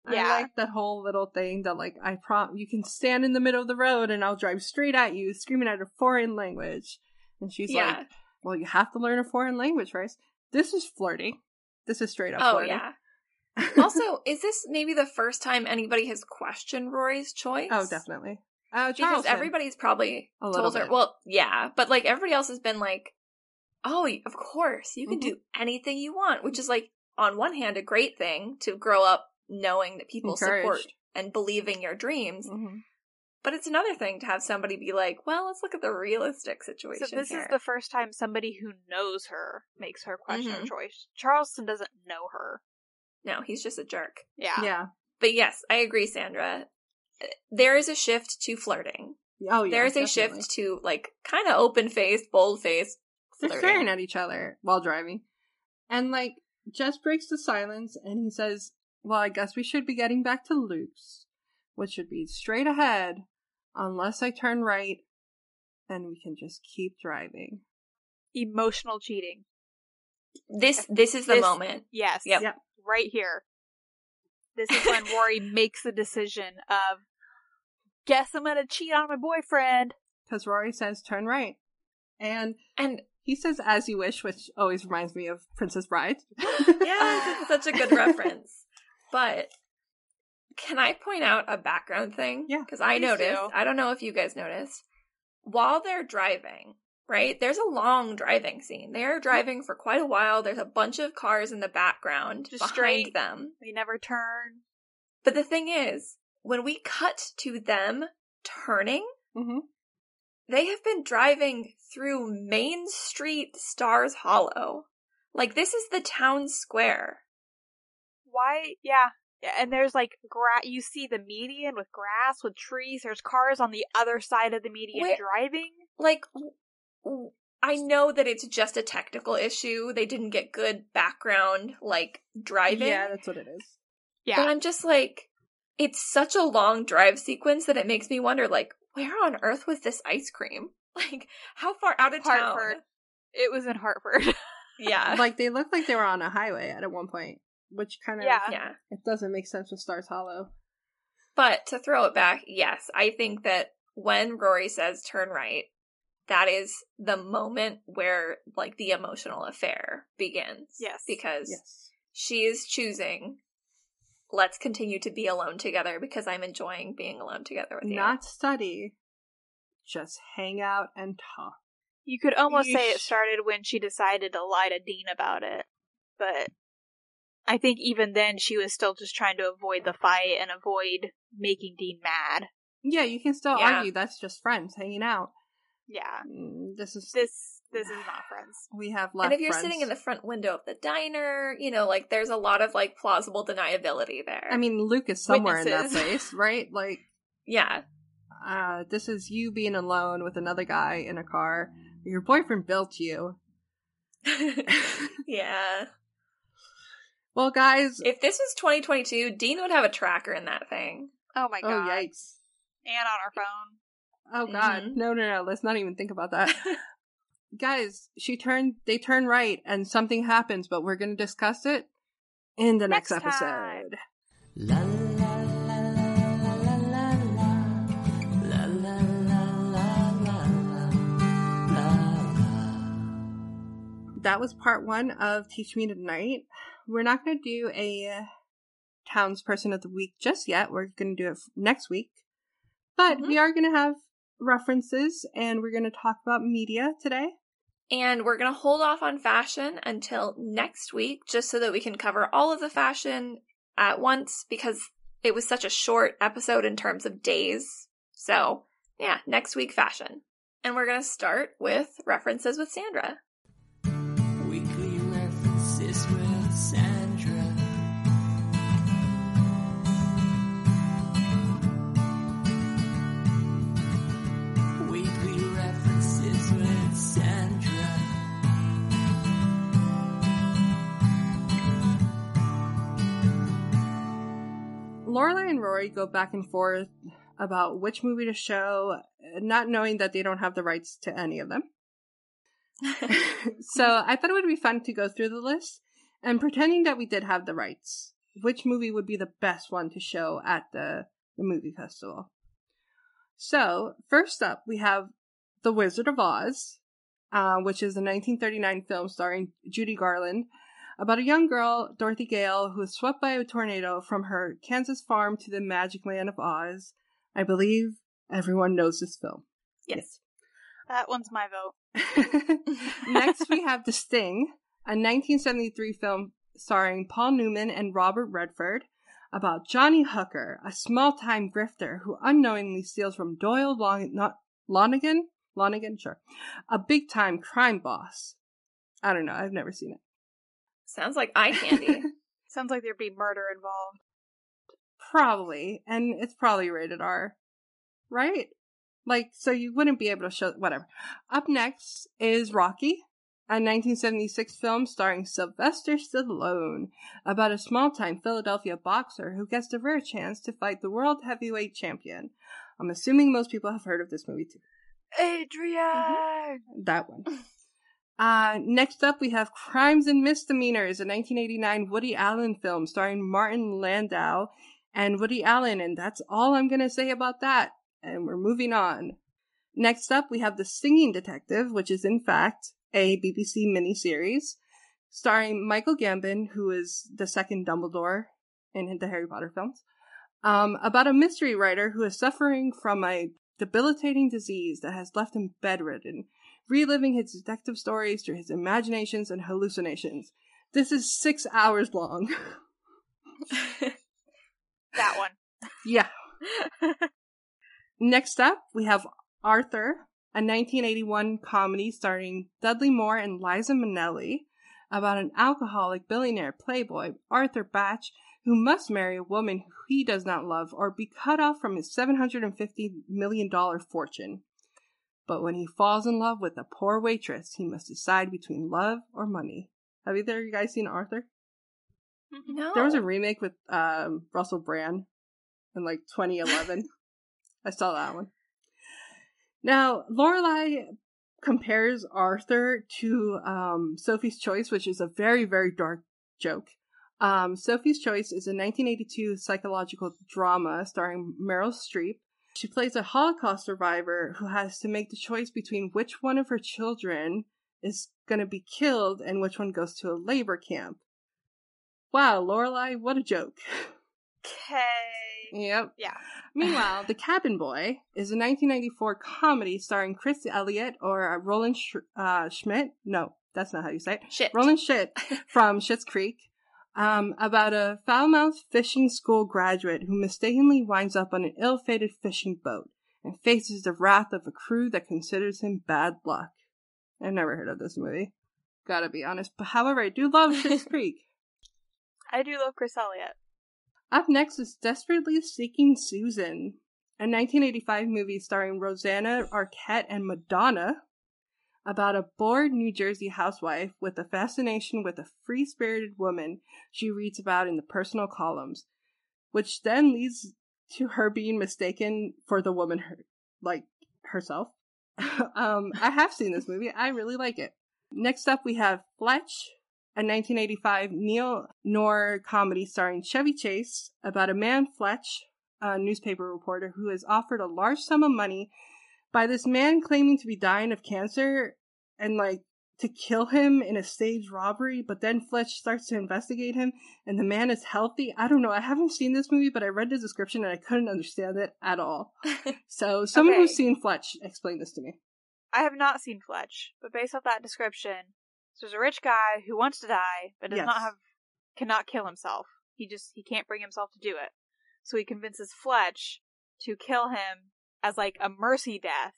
Yeah. I like that whole little thing that, like, I prom you can stand in the middle of the road and I'll drive straight at you, screaming at a foreign language. And she's yeah. like, "Well, you have to learn a foreign language first. This is flirty. This is straight up oh flirty." yeah. also, is this maybe the first time anybody has questioned Rory's choice? oh, definitely. Uh, Because everybody's probably A little told her. Well, yeah, but like everybody else has been like, "Oh, of course, you can Mhm. do anything you want," which is like on one hand a great thing to grow up knowing that people support and believing your dreams. Mhm. But it's another thing to have somebody be like, "Well, let's look at the realistic situation." So this here." is the first time somebody who knows her makes her question her Mhm. choice. Charleston doesn't know her. no, he's just a jerk. Yeah. Yeah. But yes, I agree, Sandra. There is a shift to flirting. Oh yeah. there is a definitely. shift to like kind of open faced, bold faced They're flirting. staring at each other while driving. And like Jess breaks the silence and he says, Well, I guess we should be getting back to Luke's, which should be straight ahead, unless I turn right, and we can just keep driving. Emotional cheating. This this is the This- moment. Yes. Yep. Yep. Right here. This is when Rory makes the decision of, guess I'm gonna cheat on my boyfriend. Because Rory says turn right. And And he says as you wish, which always reminds me of Princess Bride. yes, it's such a good reference. But can I point out a background thing? Yeah. Because I noticed. do. I don't know if you guys noticed. While they're driving, right? There's a long driving scene. They're driving for quite a while. There's a bunch of cars in the background Just behind straight. them. They never turn. But the thing is, when we cut to them turning, hmm they have been driving through Main Street, Stars Hollow. Like this is the town square. Why? Yeah. Yeah, and there's like gra- you see the median with grass with trees. There's cars on the other side of the median Where- driving. Like i know that it's just a technical issue. They didn't get good background like driving. Yeah, that's what it is. Yeah. But I'm just like it's such a long drive sequence that it makes me wonder like where on earth was this ice cream? Like how far out of town? It was in Hartford. Yeah. like they looked like they were on a highway at one point, which kind of Yeah. yeah. it doesn't make sense with Stars Hollow. But to throw it back, yes, I think that when Rory says turn right, that is the moment where like the emotional affair begins. Yes. Because Yes. she is choosing let's continue to be alone together because I'm enjoying being alone together with you. Not study, just hang out and talk. You could almost say it started when she decided to lie to Dean about it, but I think even then she was still just trying to avoid the fight and avoid making Dean mad. Yeah, you can still Yeah. argue that's just friends hanging out. Yeah, Mm, This is this this is not friends. we have left. and if you're friends. sitting in the front window of the diner, you know, like there's a lot of like plausible deniability there. I mean, Luke is somewhere in that place, right? Like, yeah. uh, this is you being alone with another guy in a car. Your boyfriend built you. yeah. Well, guys. If this was 2022, Dean would have a tracker in that thing. Oh my god! oh god! yikes! And on our phone. Oh god! Mhm. No, no, no! Let's not even think about that guys, she turned they turn right and something happens, but we're gonna discuss it in the next, next episode. La, la, That was part one of Teach Me Tonight. We're not going to do a townsperson of the week just yet. We're going to do it next week. But mm-hmm. we are going to have references and we're going to talk about media today. And we're going to hold off on fashion until next week, just so that we can cover all of the fashion at once, because it was such a short episode in terms of days. So, yeah, next week, fashion. And we're going to start with references with Sandra. Lorelai and Rory go back and forth about which movie to show, not knowing that they don't have the rights to any of them. so I thought it would be fun to go through the list and pretending that we did have the rights. Which movie would be the best one to show at the, the movie festival? So, first up, we have The Wizard of Oz, uh, which is a 1939 film starring Judy Garland about a young girl, Dorothy Gale, who is swept by a tornado from her Kansas farm to the magic land of Oz. I believe everyone knows this film. yes. That one's my vote. Next, we have The Sting, a 1973 film starring Paul Newman and Robert Redford about Johnny Hooker, a small time grifter who unknowingly steals from Doyle Long- not Lonnegan? Lonnegan, sure. A big time crime boss. I don't know, I've never seen it. Sounds like eye candy. Sounds like there'd be murder involved. Probably, and it's probably rated R, right? Like, so you wouldn't be able to show whatever. Up next is Rocky, a 1976 film starring Sylvester Stallone about a small-time Philadelphia boxer who gets the rare chance to fight the world heavyweight champion. I'm assuming most people have heard of this movie too. Adrian. Mm-hmm. That one. Uh, next up, we have Crimes and Misdemeanors, a 1989 Woody Allen film starring Martin Landau and Woody Allen, and that's all I'm going to say about that. And we're moving on. Next up, we have The Singing Detective, which is in fact a BBC miniseries starring Michael Gambon, who is the second Dumbledore in the Harry Potter films, um, about a mystery writer who is suffering from a debilitating disease that has left him bedridden reliving his detective stories through his imaginations and hallucinations. This is six hours long. That one. yeah. Next up, we have Arthur, a 1981 comedy starring Dudley Moore and Liza Minnelli about an alcoholic billionaire playboy, Arthur Bach, who must marry a woman who he does not love or be cut off from his $750 million fortune. But when he falls in love with a poor waitress, he must decide between love or money. Have either of you guys seen Arthur? no. There was a remake with um, Russell Brand in like 2011. I saw that one. Now, Lorelai compares Arthur to um, Sophie's Choice, which is a very, very dark joke. Um, Sophie's Choice is a 1982 psychological drama starring Meryl Streep. She plays a Holocaust survivor who has to make the choice between which one of her children is going to be killed and which one goes to a labor camp. Wow, Lorelai, what a joke. Okay. Yep. Yeah. Meanwhile, The Cabin Boy is a 1994 comedy starring Chris Elliott or uh, Roland Sch- uh, Schmidt. No, that's not how you say it. Shit. Roland Schmidt from Schitt's Creek. Um, about a foul-mouthed fishing school graduate who mistakenly winds up on an ill-fated fishing boat and faces the wrath of a crew that considers him bad luck. I've never heard of this movie. Gotta be honest. But however, I do love Schitt's Creek. I do love Chris Elliott. Up next is Desperately Seeking Susan, a 1985 movie starring Rosanna Arquette and Madonna about a bored New Jersey housewife with a fascination with a free spirited woman she reads about in the personal columns, which then leads to her being mistaken for the woman her, like herself. um, I have seen this movie. I really like it. Next up, we have Fletch, a 1985 neo noir comedy starring Chevy Chase about a man, Fletch, a newspaper reporter, who is offered a large sum of money by this man claiming to be dying of cancer and like to kill him in a staged robbery, but then Fletch starts to investigate him and the man is healthy. I don't know. I haven't seen this movie, but I read the description and I couldn't understand it at all. So someone who's seen Fletch, explain this to me. I have not seen Fletch, but based off that description, there's a rich guy who wants to die, but does Yes. not have, cannot kill himself. He just, he can't bring himself to do it. So he convinces Fletch to kill him as like a mercy death,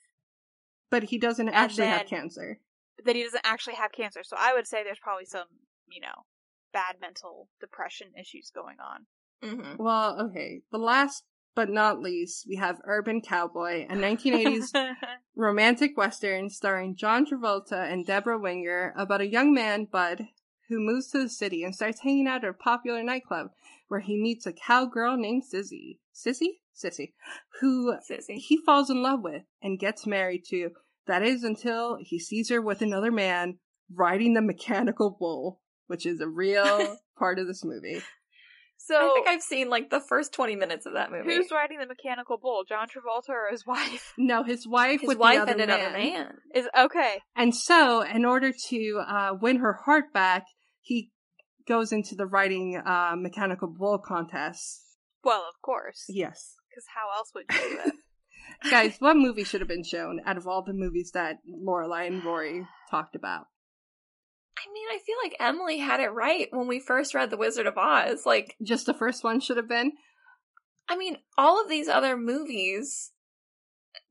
But he doesn't actually have then- cancer. that he doesn't actually have cancer. So I would say there's probably some, you know, bad mental depression issues going on. hmm Well, okay. The last but not least, we have Urban Cowboy, a 1980s romantic western starring John Travolta and Debra Winger about a young man, Bud, who moves to the city and starts hanging out at a popular nightclub where he meets a cowgirl named Sissy. Sissy? Sissy. Who Sissy. he falls in love with and gets married to. That is until he sees her with another man riding the mechanical bull, which is a real part of this movie. so I think I've seen like the first 20 minutes of that movie. who's riding the mechanical bull? John Travolta or his wife? No, his wife His with wife the other and man. another man. Is okay. And so, in order to uh, win her heart back, he goes into the writing uh, mechanical bull contest. Well, of course, Yes. because how else would you do it? Guys, what movie should have been shown out of all the movies that Lorelai and Rory talked about? I mean, I feel like Emily had it right when we first read The Wizard of Oz. Like, Just the first one should have been. I mean, all of these other movies,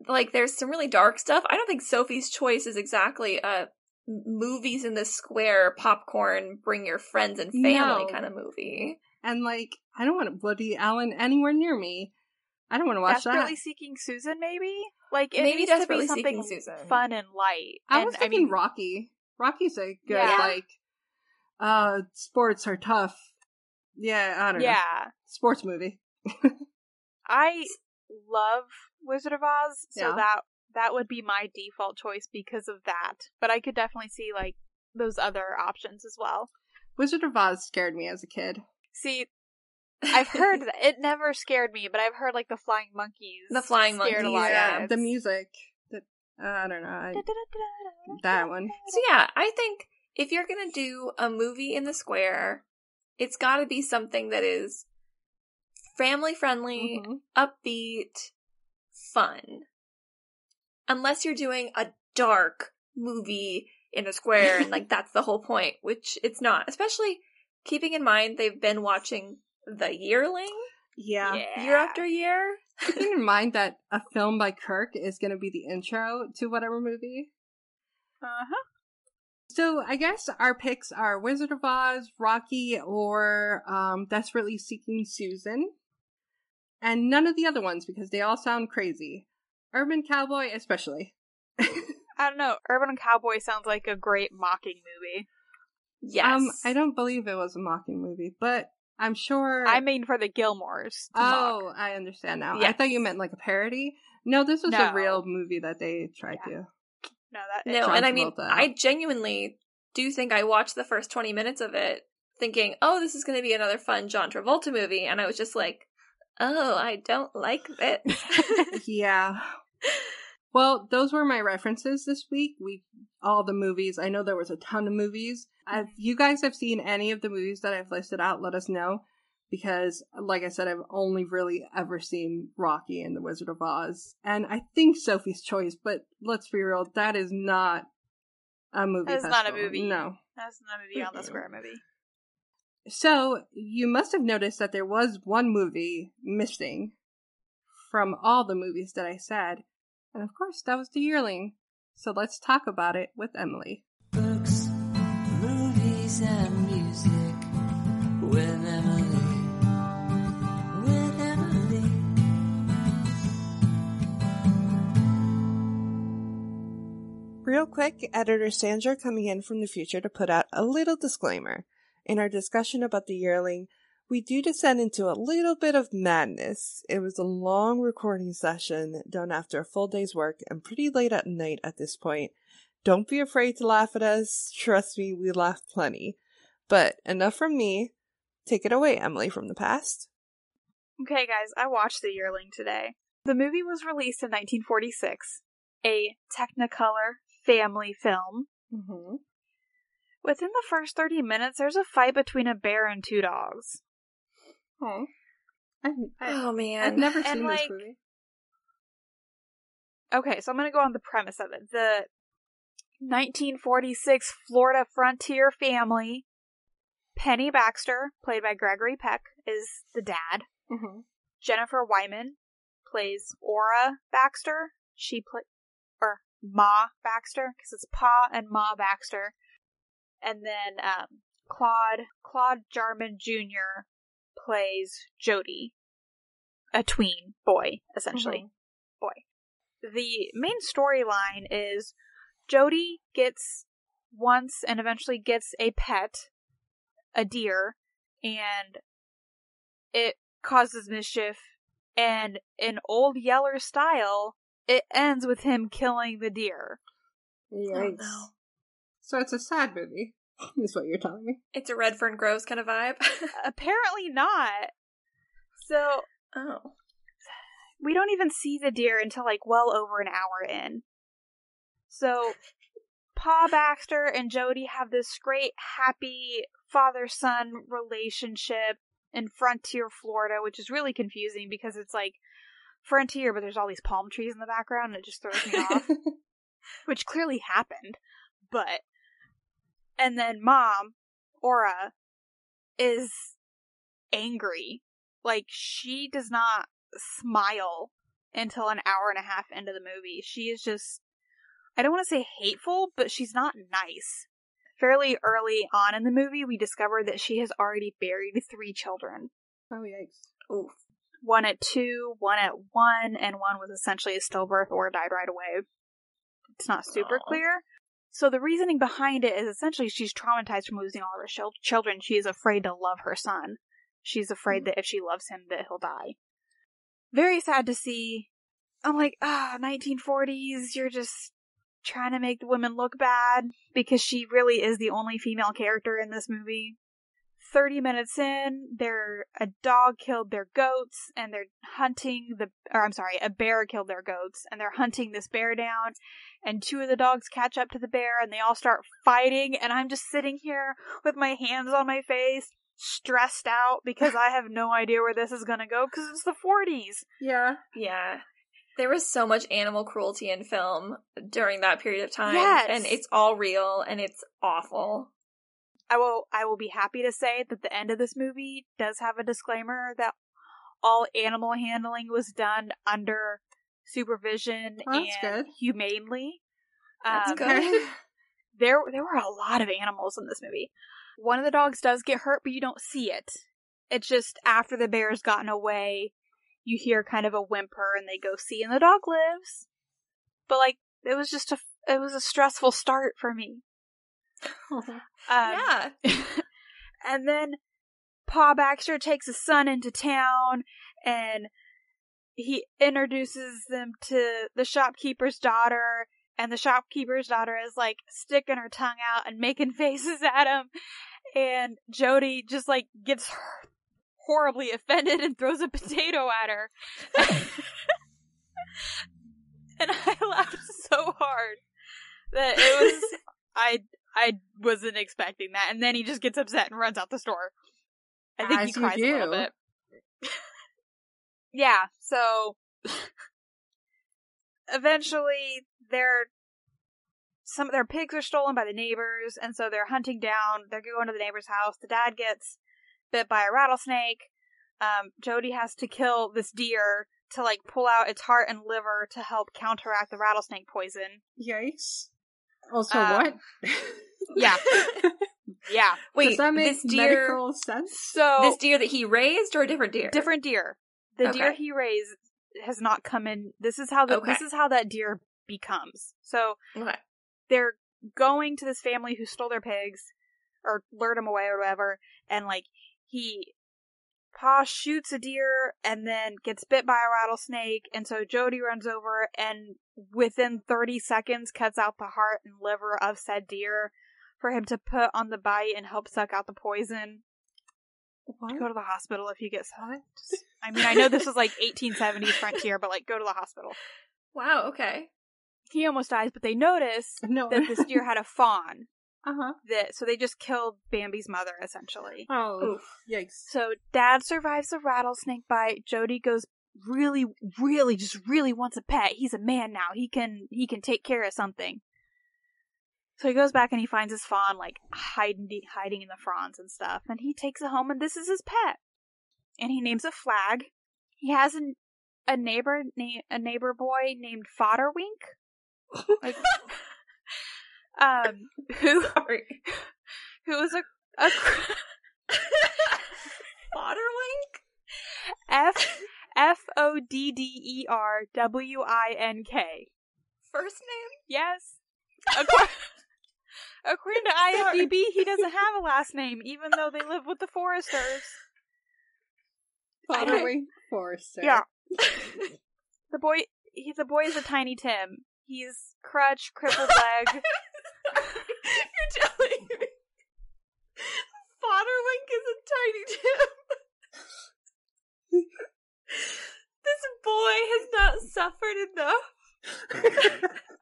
like, there's some really dark stuff. I don't think Sophie's Choice is exactly a movies in the square, popcorn, bring your friends and family No. kind of movie. And, like, I don't want Woody Allen anywhere near me. I don't want to watch Desperately that. Seeking Susan, maybe. Like it Maybe needs Desperately to be something Seeking Susan. fun and light. I and, was thinking I mean, Rocky. Rocky's a good, Yeah. like, uh, sports are tough. Yeah, I don't know. yeah, Sports movie. I love Wizard of Oz, so Yeah. that that would be my default choice because of that. But I could definitely see like those other options as well. Wizard of Oz scared me as a kid. See, I've heard that it never scared me, but I've heard like the flying monkeys, The flying monkeys, yeah. The music. The, I don't know. I, that one. So yeah, I think if you're gonna do a movie in the square, it's gotta be something that is family friendly, Mhm. upbeat, fun. Unless you're doing a dark movie in a square and like that's the whole point, which it's not. Especially keeping in mind they've been watching The Yearling Yeah. year after year. Keeping in mind that a film by Kirk is going to be the intro to whatever movie. Uh-huh. So I guess our picks are Wizard of Oz, Rocky, or um, Desperately Seeking Susan. And none of the other ones because they all sound crazy. Urban Cowboy, especially. I don't know. Urban Cowboy sounds like a great mocking movie. Yes. Um, I don't believe it was a mocking movie, but I'm sure. I mean, for the Gilmores. To mock. Oh, I understand now. I thought you meant like a parody. No, this was No. a real movie that they tried Yeah. to. No, that No, and I mean, Travolta. I genuinely do think I watched the first 20 minutes of it thinking, oh, this is going to be another fun John Travolta movie. And I was just like, oh, I don't like this. yeah. Well, those were my references this week. We all the movies. I know there was a ton of movies. If mm-hmm. you guys have seen any of the movies that I've listed out, let us know. Because, like I said, I've only really ever seen Rocky and The Wizard of Oz, and I think Sophie's Choice. But let's be real, that is not a movie. That is not a movie. No. That's not a movie on the square movie. So you must have noticed that there was one movie missing from all the movies that I said, and of course that was The Yearling. So let's talk about it with Emily. Books, movies, and music with Emily. With Emily. Real quick, editor Sandra coming in from the future to put out a little disclaimer. In our discussion about the yearling, we do descend into a little bit of madness. It was a long recording session done after a full day's work and pretty late at night at this point. Don't be afraid to laugh at us. Trust me, we laughed plenty. But enough from me. Take it away, Emily from the past. Okay, guys, I watched The Yearling today. The movie was released in 1946, a Technicolor family film. Mm-hmm. Within the first 30 minutes, there's a fight between a bear and two dogs. Oh, I've, I, oh, man. I've never and, seen like, this movie. Okay, so I'm going to go on the premise of it. The 1946 Florida frontier family, Penny Baxter, played by Gregory Peck, is the dad. Mm-hmm. Jennifer Wyman plays Ora Baxter. She play or Ma Baxter because it's Pa and Ma Baxter, and then um, Claude Claude Jarman Jr. plays Jody, a tween boy essentially boy. The main storyline is Jody gets once and eventually gets a pet, a deer, and it causes mischief. And in old Yeller style, it ends with him killing the deer. Yikes. Oh, no. So it's a sad movie, is what you're telling me. It's a Red Fern Grows kind of vibe. Apparently not. So oh. we don't even see the deer until like well over an hour in. So Pa Baxter and Jody have this great happy father son relationship in Frontier, Florida, which is really confusing because it's like Frontier, but there's all these palm trees in the background and it just throws me off. Which clearly happened. But and then mom, Ora, is angry. Like she does not smile until an hour and a half into the movie. She is just I don't want to say hateful, but she's not nice. Fairly early on in the movie, we discover that she has already buried three children. oh yikes! Oof. One at two, one at one, and one was essentially a stillbirth or died right away. It's not super Aw. clear. So the reasoning behind it is essentially she's traumatized from losing all of her chil- children. She is afraid to love her son. She's afraid that if she loves him, that he'll die. Very sad to see. I'm like, ah, 1940s. You're just trying to make the women look bad because she really is the only female character in this movie. 30 minutes in, they're a dog killed their goats and they're hunting the or I'm sorry, a bear killed their goats and they're hunting this bear down and two of the dogs catch up to the bear and they all start fighting and I'm just sitting here with my hands on my face, stressed out because I have no idea where this is going to go cuz it's the 40s. Yeah, Yeah. There was so much animal cruelty in film during that period of time. Yes. And it's all real and it's awful. I will I will be happy to say that the end of this movie does have a disclaimer that all animal handling was done under supervision that's and good. humanely. That's Um, good. There there were a lot of animals in this movie. One of the dogs does get hurt, but you don't see it. It's just after the bear's gotten away, you hear kind of a whimper and they go see and the dog lives. But like it was just a it was a stressful start for me. Um, yeah. and then Pa Baxter takes his son into town and he introduces them to the shopkeeper's daughter and the shopkeeper's daughter is like sticking her tongue out and making faces at him, and Jody just like gets horribly offended and throws a potato at her. and I laughed so hard that it was I I wasn't expecting that, and then he just gets upset and runs out the store. I think he As you cries a little bit. yeah, so eventually their some of their pigs are stolen by the neighbors, and so they're hunting down. They're going to the neighbor's house. The dad gets bit by a rattlesnake. Um, Jody has to kill this deer to like pull out its heart and liver to help counteract the rattlesnake poison. Yikes. Also, Uh, what? Yeah, yeah. Wait, Does that make this deer, medical sense? So this deer that he raised, or a different deer? different deer. The deer he raised has not come in. This is how the Okay. this is how that deer becomes. So Okay. they're going to this family who stole their pigs or lured them away or whatever, and like he Pa shoots a deer and then gets bit by a rattlesnake, and so Jody runs over and within 30 seconds cuts out the heart and liver of said deer for him to put on the bite and help suck out the poison. What? Go to the hospital if you get sucked. I mean, I know this is like 1870s frontier, but like go to the hospital. Wow. Okay. He almost dies, but they notice No. that this deer had a fawn. Uh huh. That so they just killed Bambi's mother essentially. Oh, Oof. yikes. So dad survives the rattlesnake bite. Jody goes really, really, just really wants a pet. He's a man now. He can he can take care of something. So he goes back and he finds his fawn like hiding hiding in the fronds and stuff, and he takes it home and this is his pet. And he names it Flag. He has an, a neighbor na- a neighbor boy named Fodderwink. Like, um, who Sorry. who was a a Fodderwink? F F O D D E R W I N K. First name? Yes. According, according to IMDb, he doesn't have a last name, even though they live with the Forresters. Following Forrester. Yeah. The boy, he, the boy is a tiny Tim. He's crutch, crippled leg. You're telling me Fodderwink is a tiny Tim. this boy has not suffered enough.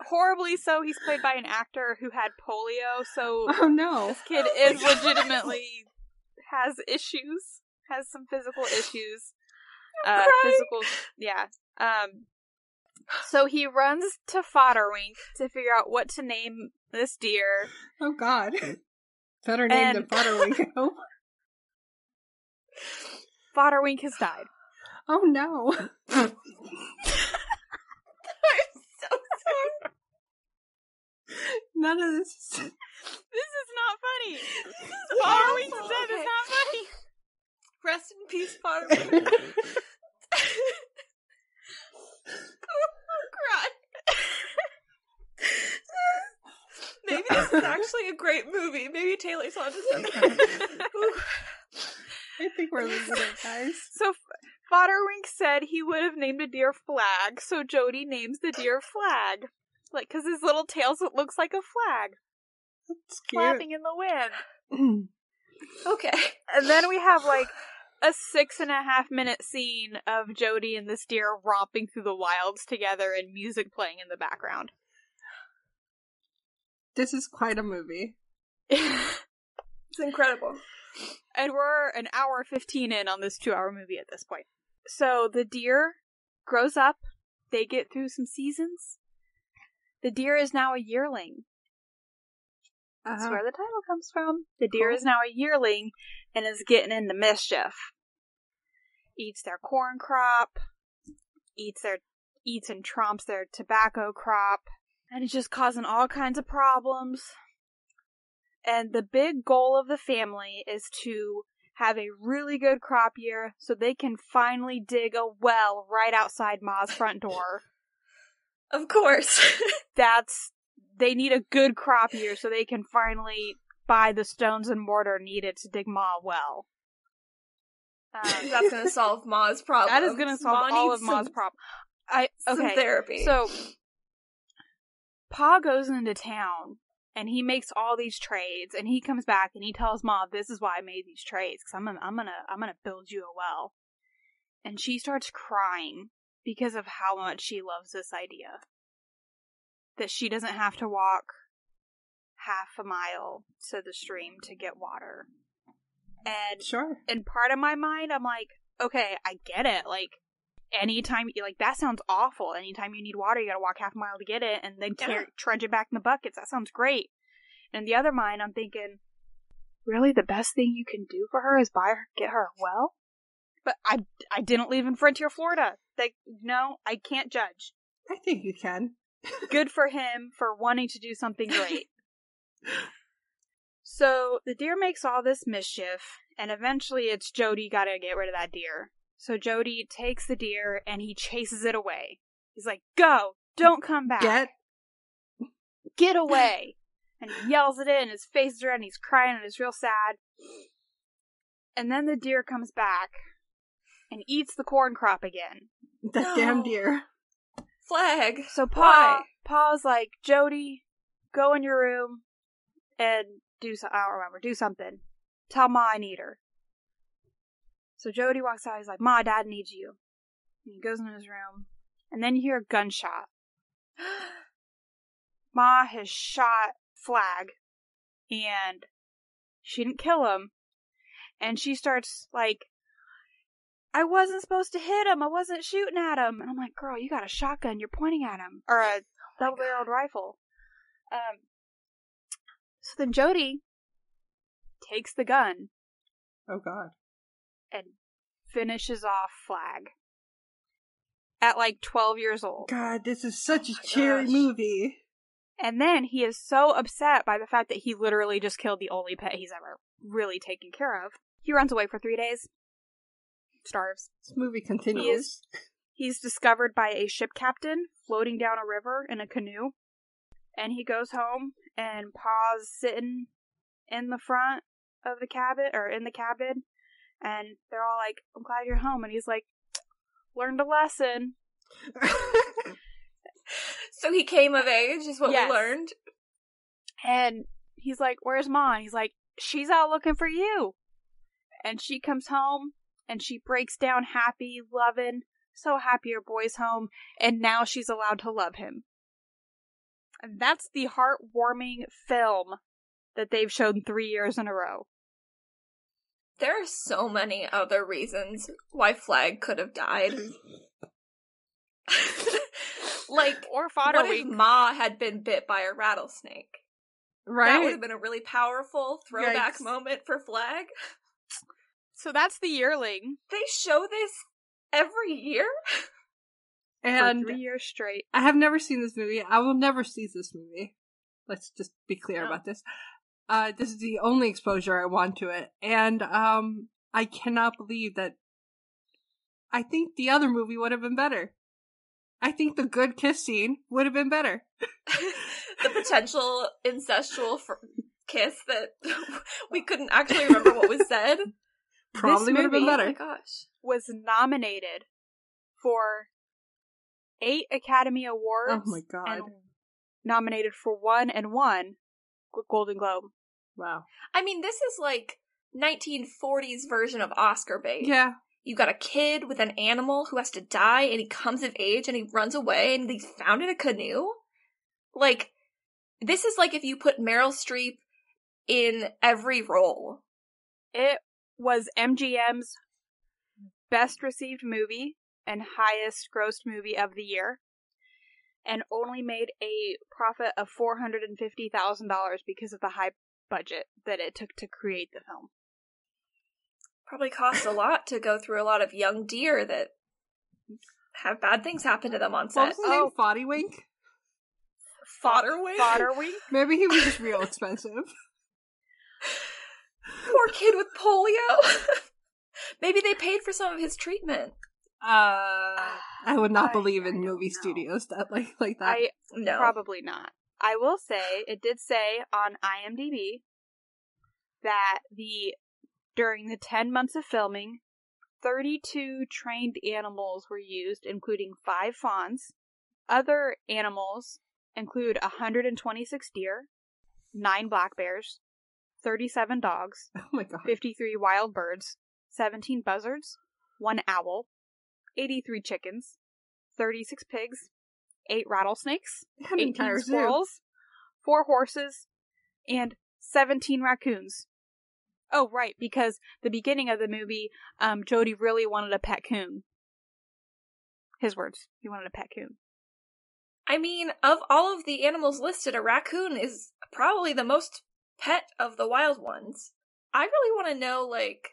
Horribly so, he's played by an actor who had polio, so Oh no. this kid Oh is legitimately has issues, has some physical issues. Uh, physical, yeah. Um, so he runs to Fodderwink to figure out what to name this deer. Oh god. Better name than Fodderwink. Oh. Fodderwink has died. oh no. I'm so sorry. None of this is. This is not funny. This is Fodderwink's death Okay. is not funny. Rest in peace, Fodderwink. Maybe this is actually a great movie. Maybe Taylor's on to something. I think we're losing it, guys. So Fodderwink said he would have named a deer Flag, so Jody names the deer Flag. Like, cause his little tail looks like a flag That's flapping in the wind. okay. And then we have like a six and a half minute scene of Jody and this deer romping through the wilds together and music playing in the background. this is quite a movie. It's incredible. and we're an hour 15 in on this two hour movie at this point. So the deer grows up, they get through some seasons. The deer is now a yearling. That's Uh-huh. where the title comes from. The deer Cool. is now a yearling and is getting into mischief. Eats their corn crop, eats their eats and trumps their tobacco crop, and it's just causing all kinds of problems. And the big goal of the family is to have a really good crop year so they can finally dig a well right outside Ma's front door. Of course. That's they need a good crop year so they can finally buy the stones and mortar needed to dig Ma well. Um, That's gonna solve Ma's problem. that is going to solve all of Ma's problem. I Some okay. therapy. So Pa goes into town and he makes all these trades and he comes back and he tells Ma, "This is why I made these trades cuz I'm gonna, I'm to I'm going to build you a well." And she starts crying because of how much she loves this idea. That she doesn't have to walk half a mile to the stream to get water. And Sure. in part of my mind, I'm like, okay, I get it. Like, anytime, like, that sounds awful. Anytime you need water, you gotta walk half a mile to get it and then Yeah. trudge it back in the buckets. That sounds great. And the other mind, I'm thinking, really, the best thing you can do for her is buy her, get her a well? But I, I didn't live in Frontier, Florida. Like, no, I can't judge. I think you can. Good for him for wanting to do something great. So the deer makes all this mischief, and eventually it's Jody gotta get rid of that deer. So Jody takes the deer and he chases it away. He's like, Go! Don't come back! Get Get away! and he yells at it and his face is red, and he's crying, and it's real sad. And then the deer comes back and eats the corn crop again. that No. damn deer. Flag. So Pa, Why? Pa's like, Jody, go in your room and do so. I don't remember. Do something. Tell Ma I need her. So Jody walks out. He's like, Ma, Dad needs you. And he goes in his room, and then you hear a gunshot. Ma has shot Flag, and she didn't kill him. And she starts like, I wasn't supposed to hit him. I wasn't shooting at him. And I'm like, girl, you got a shotgun. You're pointing at him. Or a double barreled rifle. Um, so then Jody takes the gun Oh god. and finishes off Flag. At like 12 years old. God, this is such a oh my cheery gosh. movie. And then he is so upset by the fact that he literally just killed the only pet he's ever really taken care of. He runs away for three days. Starves. This movie continues. He is- He's discovered by a ship captain floating down a river in a canoe. And he goes home and Pa's sitting in the front of the cabin or in the cabin and they're all like, I'm glad you're home and he's like learned a lesson. So he came of age, is what Yes. we learned. And he's like, Where's Ma? And he's like, She's out looking for you. And she comes home and she breaks down happy, loving, so happy her boy's home, and now she's allowed to love him. And that's the heartwarming film that they've shown three years in a row. There are so many other reasons why Flag could have died. like, Or fodder what if week. Ma had been bit by a rattlesnake? Right, that would have been a really powerful throwback Yikes. moment for Flag. So that's the yearling They show this every year? And for three years straight. I have never seen this movie. I will never see this movie. Let's just be clear Oh. about this. Uh, this is the only exposure I want to it, and um, I cannot believe that. I think the other movie would have been better. I think the good kiss scene would have been better. the potential incestual fr- kiss that we couldn't actually remember what was said. Probably would have been movie- Oh my gosh. Was nominated for eight Academy Awards. Oh my god! and nominated for one and one Golden Globe. wow. I mean, this is like 1940s version of Oscar bait. Yeah. You got a kid with an animal who has to die and he comes of age and he runs away and he's found in a canoe. Like, this is like if you put Meryl Streep in every role. It was MGM's best received movie and highest grossed movie of the year, and only made a profit of four hundred and fifty thousand dollars because of the high budget that it took to create the film. Probably costs a lot to go through a lot of young deer that have bad things happen to them on set. What set. was his name? Oh. Foddywink? Fodder wing? Fodder week. Maybe he was just real expensive. Poor kid with polio. Maybe they paid for some of his treatment. Uh, I would not I- believe in movie know. studios that like like that. I No. Probably not. I will say it did say on IMDb that the during the 10 months of filming 32 trained animals were used including 5 fawns, other animals include 126 deer, 9 black bears, 37 dogs, Oh my god. 53 wild birds, 17 buzzards, 1 owl, 83 chickens, 36 pigs, 8 rattlesnakes, An 18 entire zoo. squirrels, 4 horses, and 17 raccoons. Oh, right, because the beginning of the movie, um, Jody really wanted a pet coon. His words. He wanted a pet coon. I mean, of all of the animals listed, a raccoon is probably the most pet of the wild ones. I really want to know, like,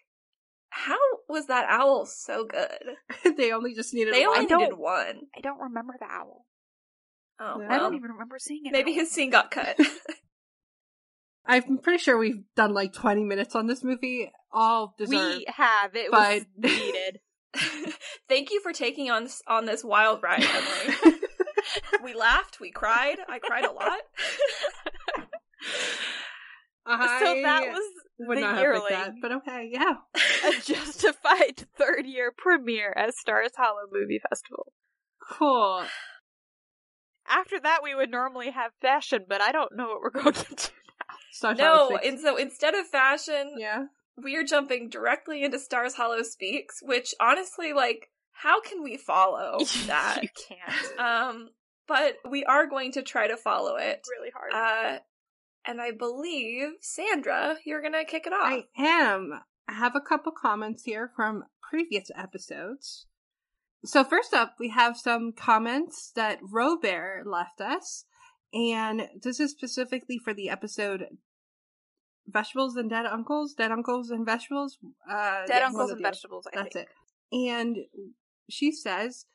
how was that owl so good? they only just needed They one. only needed one. I don't remember the owl. Oh, Yeah. I don't even remember seeing it. maybe his scene got cut. I'm pretty sure we've done like 20 minutes on this movie. All deserved. We have. It was but- needed. Thank you for taking on this, on this wild ride, Emily. we laughed, we cried. I cried a lot. I so that was would the not have yearling. picked that, but okay, yeah. a justified third year premiere at Stars Hollow Movie Festival. Cool. After that, we would normally have fashion, but I don't know what we're going to do. Stars no, and so instead of fashion, yeah. we are jumping directly into Stars Hollow Speaks, which honestly, like, how can we follow that? you can't. um, but we are going to try to follow it. really hard. Uh, and I believe Sandra, you're gonna kick it off. I am. I have a couple comments here from previous episodes. So first up, we have some comments that Robert left us, and this is specifically for the episode "Vegetables and Dead Uncles," "Dead Uncles and Vegetables." Uh, Dead yeah, uncles and vegetables. I That's think. it. And she says,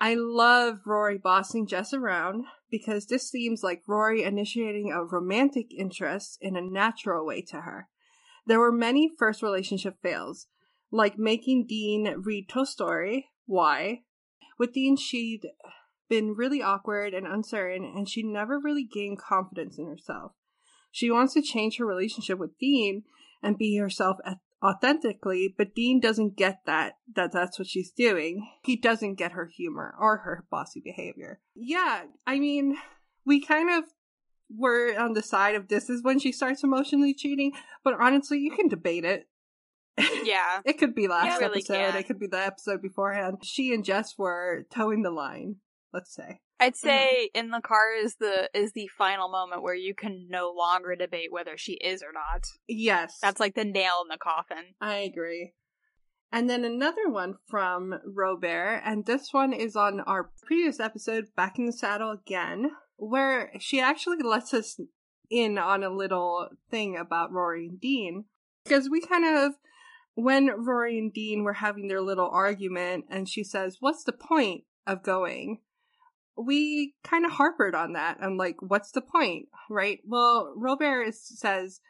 I love Rory bossing Jess around because this seems like Rory initiating a romantic interest in a natural way to her. There were many first relationship fails, like making Dean read Toy Story. Why? With Dean, she'd been really awkward and uncertain, and she never really gained confidence in herself. She wants to change her relationship with Dean and be herself at- authentically, but Dean doesn't get that, that that's what she's doing. He doesn't get her humor or her bossy behavior. Yeah, I mean, we kind of were on the side of this is when she starts emotionally cheating, but honestly, you can debate it. Yeah. It could be last Yeah, really episode, can. it could be the episode beforehand. She and Jess were toeing the line, let's say. I'd mm-hmm. say in the car is the is the final moment where you can no longer debate whether she is or not. Yes. That's like the nail in the coffin. I agree. And then another one from Robert, and this one is on our previous episode, Back in the Saddle Again, where she actually lets us in on a little thing about Rory and Dean. Because we kind of, when Rory and Dean were having their little argument, and she says, What's the point of going? We kind of harpered on that. I'm like, What's the point? Right? Well, Robert says,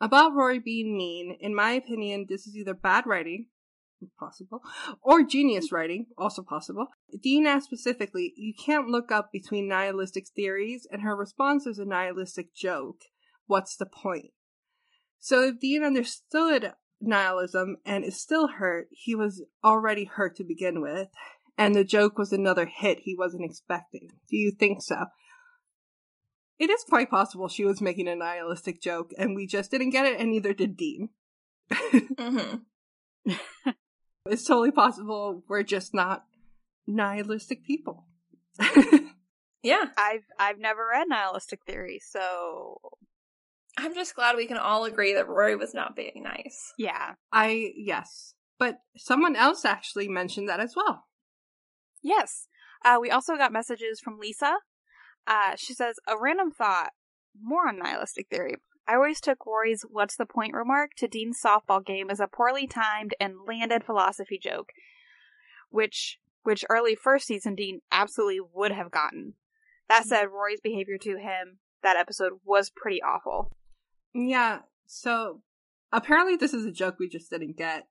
about Rory being mean, in my opinion, this is either bad writing, possible, or genius writing, also possible. Dean asked specifically, you can't look up between nihilistic theories, and her response is a nihilistic joke. What's the point? So if Dean understood nihilism and is still hurt, he was already hurt to begin with, and the joke was another hit he wasn't expecting. Do you think so? It is quite possible she was making a nihilistic joke and we just didn't get it, and neither did Dean. hmm It's totally possible we're just not nihilistic people. Yeah, I've I've never read nihilistic theory, so I'm just glad we can all agree that Rory was not being nice. yeah. I, yes. But someone else actually mentioned that as well. Yes. Uh, we also got messages from Lisa. Uh, she says, a random thought, more on nihilistic theory. I always took Rory's what's the point remark to Dean's softball game as a poorly timed and landed philosophy joke, which which early first season Dean absolutely would have gotten. That said, Rory's behavior to him that episode was pretty awful. Yeah, so apparently this is a joke we just didn't get.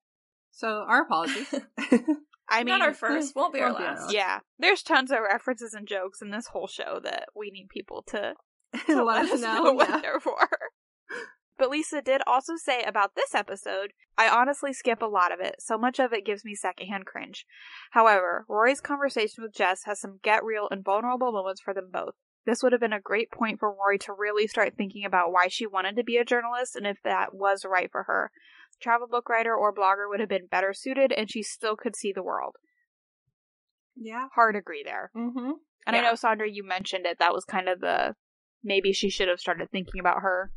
So our apologies. I mean, not our first, won't be our won't be our last. last. yeah, there's tons of references and jokes in this whole show that we need people to to Let us know. what yeah. they're for. But Lisa did also say about this episode, I honestly skip a lot of it. So much of it gives me secondhand cringe. However, Rory's conversation with Jess has some get real and vulnerable moments for them both. This would have been a great point for Rory to really start thinking about why she wanted to be a journalist and if that was right for her. Travel book writer or blogger would have been better suited, and she still could see the world. Yeah. Hard agree there. Mm-hmm. And I know Sandra, you mentioned it. That was kind of the maybe she should have started thinking about her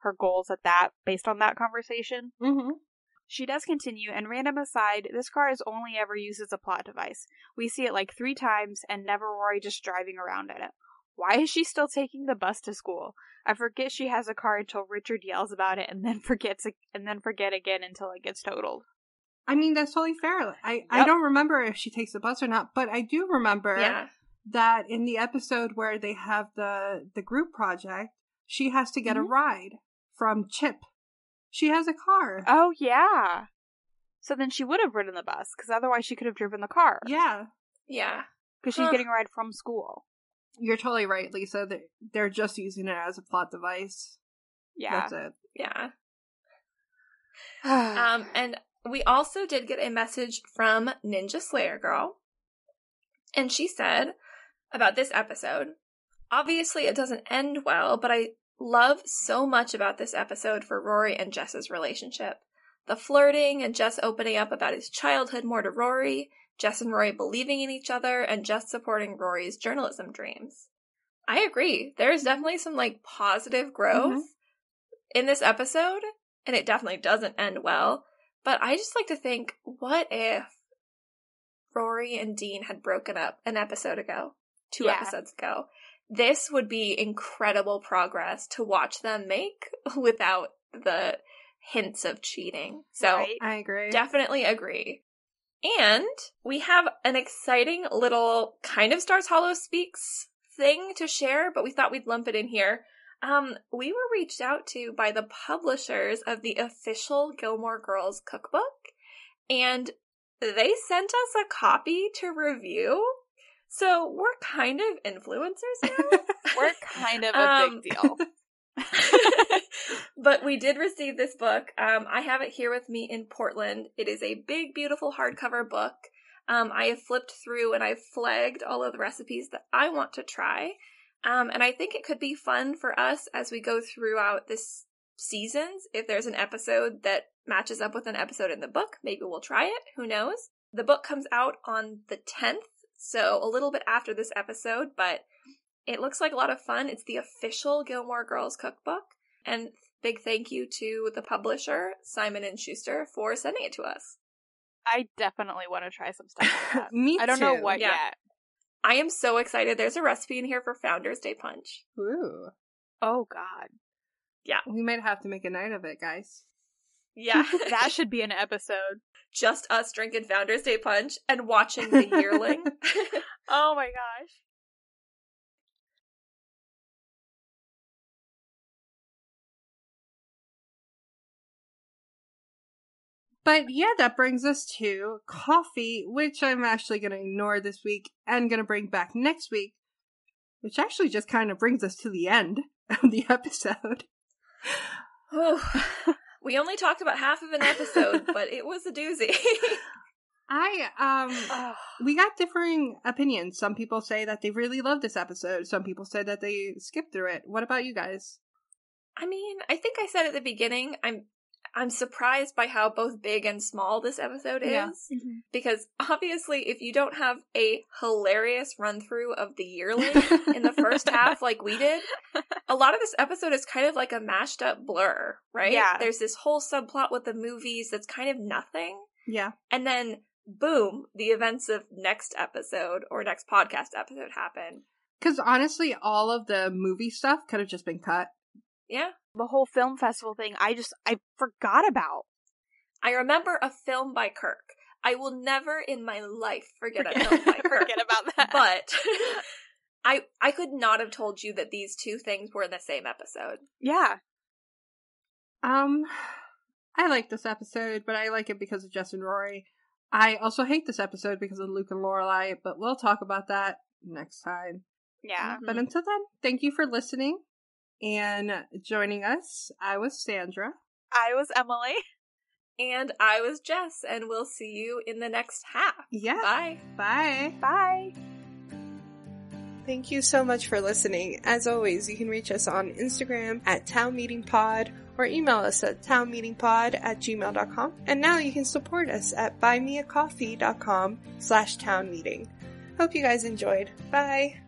her goals at that based on that conversation. Mm-hmm. She does continue, and random aside, this car is only ever used as a plot device. We see it like three times, and never Rory just driving around in it. Why is she still taking the bus to school? I forget she has a car until Richard yells about it, and then forgets, and then forget again until it gets totaled. I mean, that's totally fair. I, I don't remember if she takes the bus or not, but I do remember Yeah. that in the episode where they have the the group project, she has to get Mhm. a ride from Chip. She has a car. Oh yeah. So then she would have ridden the bus, because otherwise she could have driven the car. yeah, Yeah. because she's Huh. getting a ride from school. You're totally right, Lisa. They- They're just using it as a plot device. Yeah. That's it. Yeah. Um, and we also did get a message from Ninja Slayer Girl. And she said about this episode obviously, it doesn't end well, but I love so much about this episode for Rory and Jess's relationship. The flirting and Jess opening up about his childhood more to Rory, Jess and Rory believing in each other, and Jess supporting Rory's journalism dreams. I agree. There's definitely some like positive mm-hmm. growth in this episode, and it definitely doesn't end well. But I just like to think, what if Rory and Dean had broken up an episode ago, two Yeah. episodes ago? This would be incredible progress to watch them make without the hints of cheating. So Right. I agree. definitely agree. And we have an exciting little kind of Stars Hollow Speaks thing to share, but we thought we'd lump it in here. Um, we were reached out to by the publishers of the official Gilmore Girls cookbook, and they sent us a copy to review. So we're kind of influencers now. We're kind of a Um, big deal. but we did receive this book. Um, I have it here with me in Portland. It is a big, beautiful hardcover book. Um, I have flipped through and I've flagged all of the recipes that I want to try. Um, and I think it could be fun for us as we go throughout this seasons. If there's an episode that matches up with an episode in the book, maybe we'll try it. Who knows? The book comes out on the 10th, so a little bit after this episode, but it looks like a lot of fun. It's the official Gilmore Girls cookbook. And big thank you to the publisher, Simon and Schuster, for sending it to us. I definitely want to try some stuff like that. Me I don't know what Yeah. yet. I am so excited. There's a recipe in here for Founders Day Punch. Ooh. Oh God, Yeah. We might have to make a night of it, guys. Yeah. that should be an episode. Just us drinking Founders Day Punch and watching The Yearling. Oh my gosh. But yeah, that brings us to coffee, which I'm actually going to ignore this week and going to bring back next week, which actually just kind of brings us to the end of the episode. Oh, we only talked about half of an episode, but it was a doozy. I um we got differing opinions. Some people say that they really love this episode. Some people say that they skipped through it. What about you guys? I mean, I think I said at the beginning, I'm I'm surprised by how both big and small this episode is. Yeah. Because obviously if you don't have a hilarious run through of the yearling in the first half like we did, a lot of this episode is kind of like a mashed up blur, right? Yeah. There's this whole subplot with the movies that's kind of nothing. Yeah. And then boom, the events of next episode or next podcast episode happen. Because honestly, all of the movie stuff could have just been cut. Yeah. The whole film festival thing, I just I forgot about. I remember a film by Kirk. I will never in my life forget, a Forget, film by Kirk. forget about that. But I I could not have told you that these two things were in the same episode. yeah, Um, I like this episode, but I like it because of Jess and Rory. I also hate this episode because of Luke and Lorelai, but we'll talk about that next time. yeah. But until then, thank you for listening and joining us. I was Sandra. I was Emily. And I was Jess, and we'll see you in the next half. Yeah. Bye. Bye. Bye. Thank you so much for listening. As always, you can reach us on Instagram at townmeetingpod or email us at townmeetingpod at gmail.com. And now you can support us at buymeacoffee.com slash townmeeting. Hope you guys enjoyed. Bye!